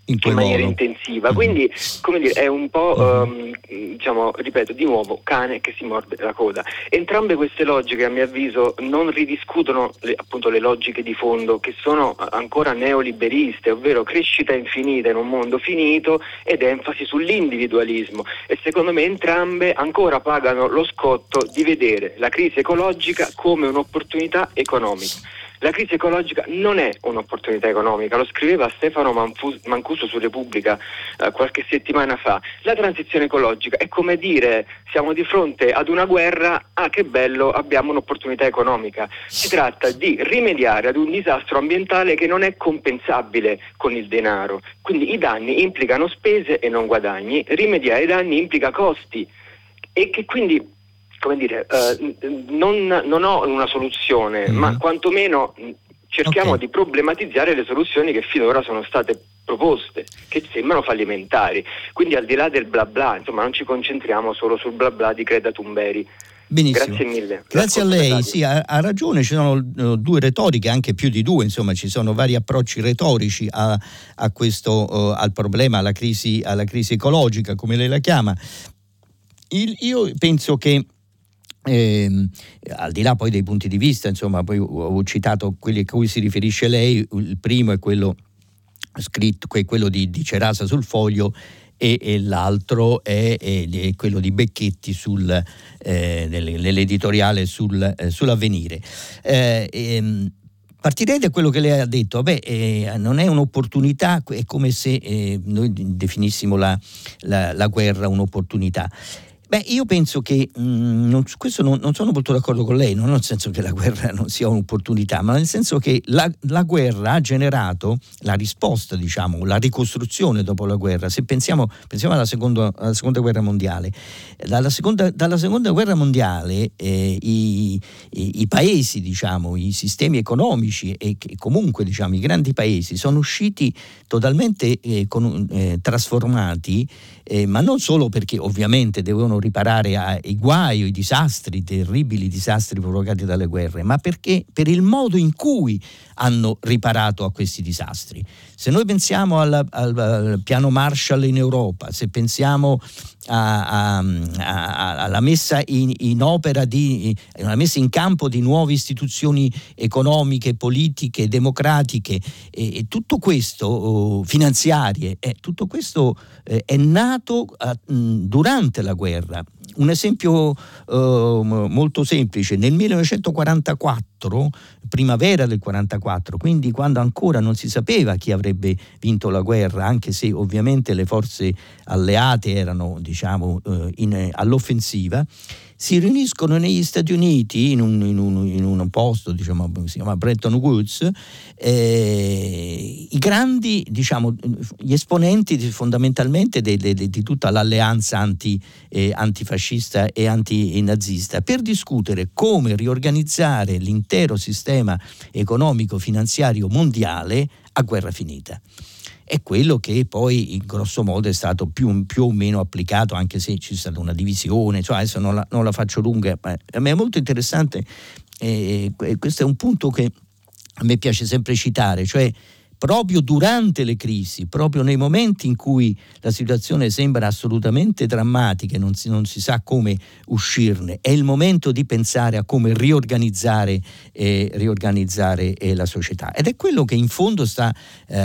in, in maniera modo. intensiva. Mm-hmm. Quindi, come dire, è un po', um, diciamo, ripeto, di nuovo, cane che si morde la coda. Entrambe queste logiche, a mio avviso, non ridiscutono le, appunto le logiche di fondo che sono ancora neoliberiste, ovvero crescita infinita in un mondo finito ed enfasi sull'individualismo. E secondo me entrambe ancora pagano lo scotto di vedere la crisi ecologica come un'opportunità economica. La crisi ecologica non è un'opportunità economica, lo scriveva Stefano Mancuso su Repubblica eh, qualche settimana fa. La transizione ecologica è come dire siamo di fronte ad una guerra, ah che bello, abbiamo un'opportunità economica. Si tratta di rimediare ad un disastro ambientale che non è compensabile con il denaro. Quindi i danni implicano spese e non guadagni, rimediare ai danni implica costi e che quindi come dire, eh, non, non, ho una soluzione, mm. ma quantomeno cerchiamo okay. di problematizzare le soluzioni che finora sono state proposte, che sembrano fallimentari. Quindi al di là del bla bla, insomma, non ci concentriamo solo sul bla bla di Greta Thunberg. Benissimo. Grazie mille. Grazie a lei, sì, ha, ha, ragione, ci sono uh, due retoriche, anche più di due, insomma ci sono vari approcci retorici a, a questo, uh, al problema, alla crisi, alla crisi ecologica, come lei la chiama. Il, io penso che eh, al di là poi dei punti di vista, insomma, poi ho citato quelli a cui si riferisce lei, il primo è quello scritto, quello di, di Cerasa sul foglio e, e l'altro è, è, è, quello di Becchetti sul, eh, nell'editoriale sul, eh, sull'avvenire. Eh, ehm, Partirei da quello che lei ha detto, Beh, eh, non è un'opportunità, è come se eh, noi definissimo la, la, la guerra un'opportunità. Beh, io penso che mh, mm, non, questo non, non, sono molto d'accordo con lei, non nel senso che la guerra non sia un'opportunità, ma nel senso che la, la guerra ha generato la risposta, diciamo, la ricostruzione dopo la guerra. Se pensiamo, pensiamo alla, secondo, alla, seconda guerra mondiale, dalla seconda, dalla seconda guerra mondiale eh, i, i, i, paesi, diciamo, i sistemi economici e, e comunque diciamo, i grandi paesi sono usciti totalmente eh, con, eh, trasformati, eh, ma non solo perché ovviamente devono riparare ai guai o ai disastri, terribili disastri provocati dalle guerre, ma perché per il modo in cui hanno riparato a questi disastri. Se noi pensiamo al, al, al piano Marshall in Europa, se pensiamo a, a, a, alla messa in, in, opera di una messa in campo di nuove istituzioni economiche, politiche, democratiche. E, e tutto questo oh, finanziarie, eh, tutto questo eh, è nato mh, durante la guerra. Un esempio uh, molto semplice, nel 1944, primavera del 1944, quindi quando ancora non si sapeva chi avrebbe vinto la guerra, anche se ovviamente le forze alleate erano diciamo, uh, in, all'offensiva, si riuniscono negli Stati Uniti in un, in un, in un posto, diciamo, si chiama Bretton Woods, eh, i grandi, diciamo, gli esponenti fondamentalmente di, di, di tutta l'alleanza anti, eh, antifascista e antinazista per discutere come riorganizzare l'intero sistema economico-finanziario mondiale a guerra finita è quello che poi in grosso modo è stato più, più o meno applicato, anche se c'è stata una divisione, cioè adesso non la, non la faccio lunga, ma a me è molto interessante, eh, questo è un punto che a me piace sempre citare, cioè proprio durante le crisi, proprio nei momenti in cui la situazione sembra assolutamente drammatica e non si, non si sa come uscirne, è il momento di pensare a come riorganizzare, eh, riorganizzare eh, la società. Ed è quello che in fondo sta eh,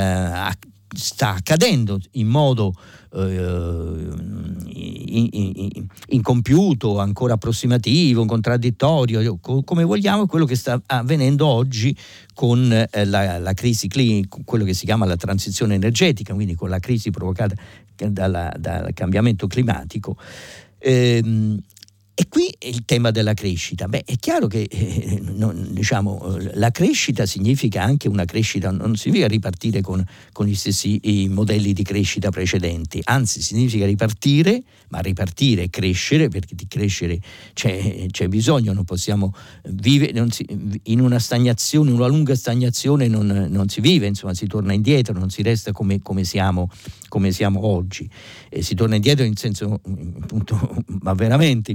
sta accadendo in modo eh, incompiuto, ancora approssimativo, contraddittorio, come vogliamo, quello che sta avvenendo oggi con eh, la, la, crisi, quello che si chiama la transizione energetica, quindi con la crisi provocata dalla, dal cambiamento climatico. Eh, e qui è il tema della crescita. Beh, è chiaro che eh, non, diciamo, la crescita significa anche una crescita, non significa ripartire con, con gli stessi modelli di crescita precedenti, anzi significa ripartire, ma ripartire e crescere, perché di crescere c'è, c'è bisogno, non possiamo vivere non si, in una stagnazione, una lunga stagnazione non, non, si vive, insomma si torna indietro, non si resta come, come, siamo, come siamo, oggi. E si torna indietro in senso, appunto, ma veramente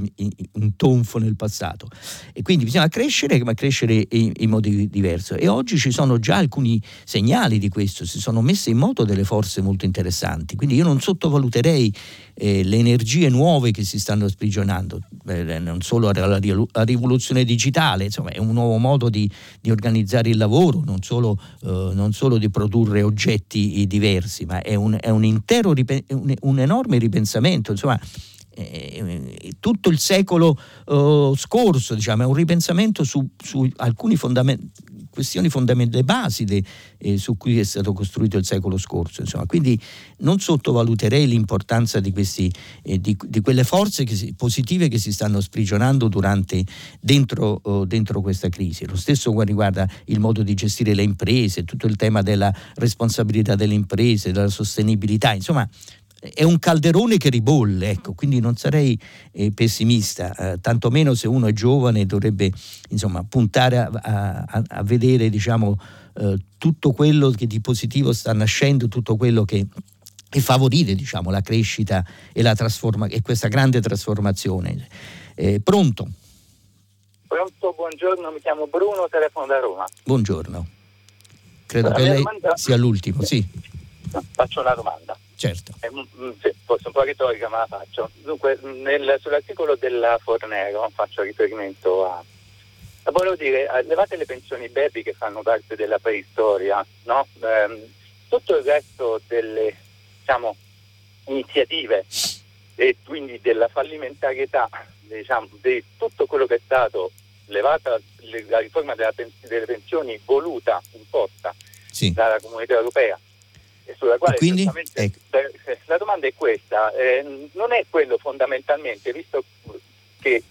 un tonfo nel passato. E quindi bisogna crescere, ma crescere in, in modo diverso. E oggi ci sono già alcuni segnali di questo, si sono messe in moto delle forze molto interessanti. Quindi io non sottovaluterei eh, le energie nuove che si stanno sprigionando, eh, non solo la, la, rivoluzione digitale, insomma è un nuovo modo di, di organizzare il lavoro, non solo, eh, non solo, di produrre oggetti diversi, ma è un, è un intero, un, un enorme ripensamento. Insomma, eh, tutto il secolo eh, scorso, diciamo, è un ripensamento su, su alcune fondament- questioni fondamentali, basi eh, su cui è stato costruito il secolo scorso. Insomma. Quindi non sottovaluterei l'importanza di, questi, eh, di, di quelle forze che si, positive che si stanno sprigionando durante, dentro, oh, dentro questa crisi. Lo stesso riguarda il modo di gestire le imprese, tutto il tema della responsabilità delle imprese, della sostenibilità. Insomma, è un calderone che ribolle, ecco, quindi non sarei eh, pessimista, eh, tantomeno se uno è giovane dovrebbe insomma, puntare a, a, a vedere diciamo, eh, tutto quello che di positivo sta nascendo, tutto quello che e favorire diciamo, la crescita e, la trasforma- e questa grande trasformazione. Eh, pronto? Pronto, buongiorno, mi chiamo Bruno, telefono da Roma. Buongiorno. Credo che lei domanda... sia l'ultimo, sì. Faccio una domanda. Certo. Eh, mm, forse un po' retorica, ma la faccio. Dunque, nel, sull'articolo della Fornero faccio riferimento a... Volevo dire, levate le pensioni baby che fanno parte della preistoria, no? Eh, tutto il resto delle, diciamo, iniziative e quindi della fallimentarietà diciamo, di tutto quello che è stato levata la riforma delle pensioni voluta, imposta sì. dalla comunità europea sulla quale quindi, ecco. la domanda è questa, eh, non è quello fondamentalmente, visto che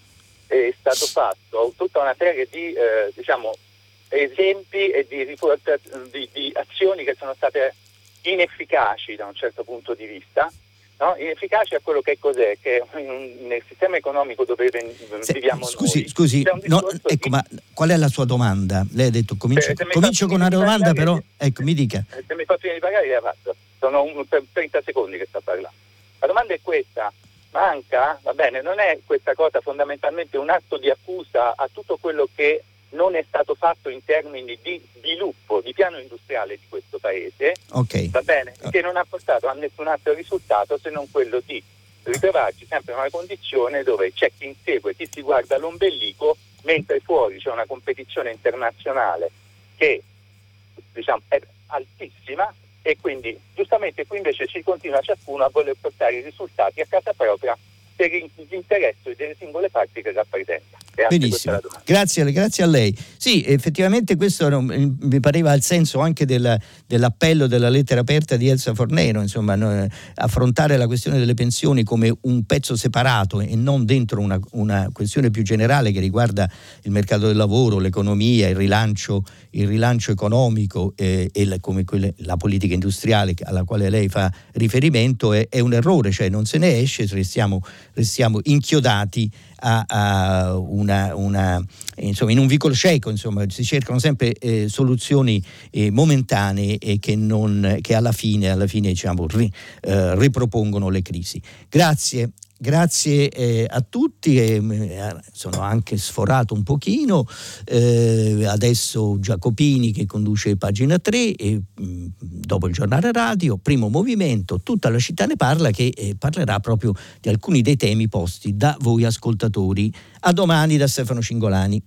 è stato fatto tutta una serie di eh, diciamo, esempi e di, di, di azioni che sono state inefficaci da un certo punto di vista, No? Inefficace a quello che cos'è, che nel sistema economico dove Se, viviamo scusi, noi, Scusi, no, ecco, di... ma qual è la sua domanda? Lei ha detto comincio, eh, comincio con una domanda, però ecco, mi dica. Eh, se mi fa finire di pagare, la fatto. Sono un, 30 secondi che sta parlando. La domanda è questa, manca, va bene, non è questa cosa fondamentalmente un atto di accusa a tutto quello che non è stato fatto in termini di sviluppo, di piano industriale di questo paese, okay. va bene, che non ha portato a nessun altro risultato se non quello di ritrovarci sempre in una condizione dove c'è chi insegue, chi si guarda l'ombelico, mentre fuori c'è una competizione internazionale che diciamo, è altissima e quindi giustamente qui invece ci continua ciascuno a voler portare i risultati a casa propria per gli interessi delle singole parti che rappresenta. Benissimo, grazie, grazie, a lei. Sì, effettivamente questo mi pareva il senso anche del, dell'appello della lettera aperta di Elsa Fornero, insomma, no, affrontare la questione delle pensioni come un pezzo separato e non dentro una, una questione più generale che riguarda il mercato del lavoro, l'economia, il rilancio, il rilancio economico eh, e la, come quelle, la politica industriale alla quale lei fa riferimento è, è un errore, cioè non se ne esce, restiamo, restiamo inchiodati a, a una, una, insomma, in un vicolo cieco, insomma, si cercano sempre eh, soluzioni eh, momentanee e che, non, che alla fine, alla fine diciamo, ri, eh, ripropongono le crisi. Grazie. Grazie eh, a tutti, eh, sono anche sforato un pochino, eh, adesso Giacopini che conduce pagina 3 e mh, mm, dopo il giornale radio, primo movimento, tutta la città ne parla che eh, parlerà proprio di alcuni dei temi posti da voi ascoltatori. A domani da Stefano Cingolani.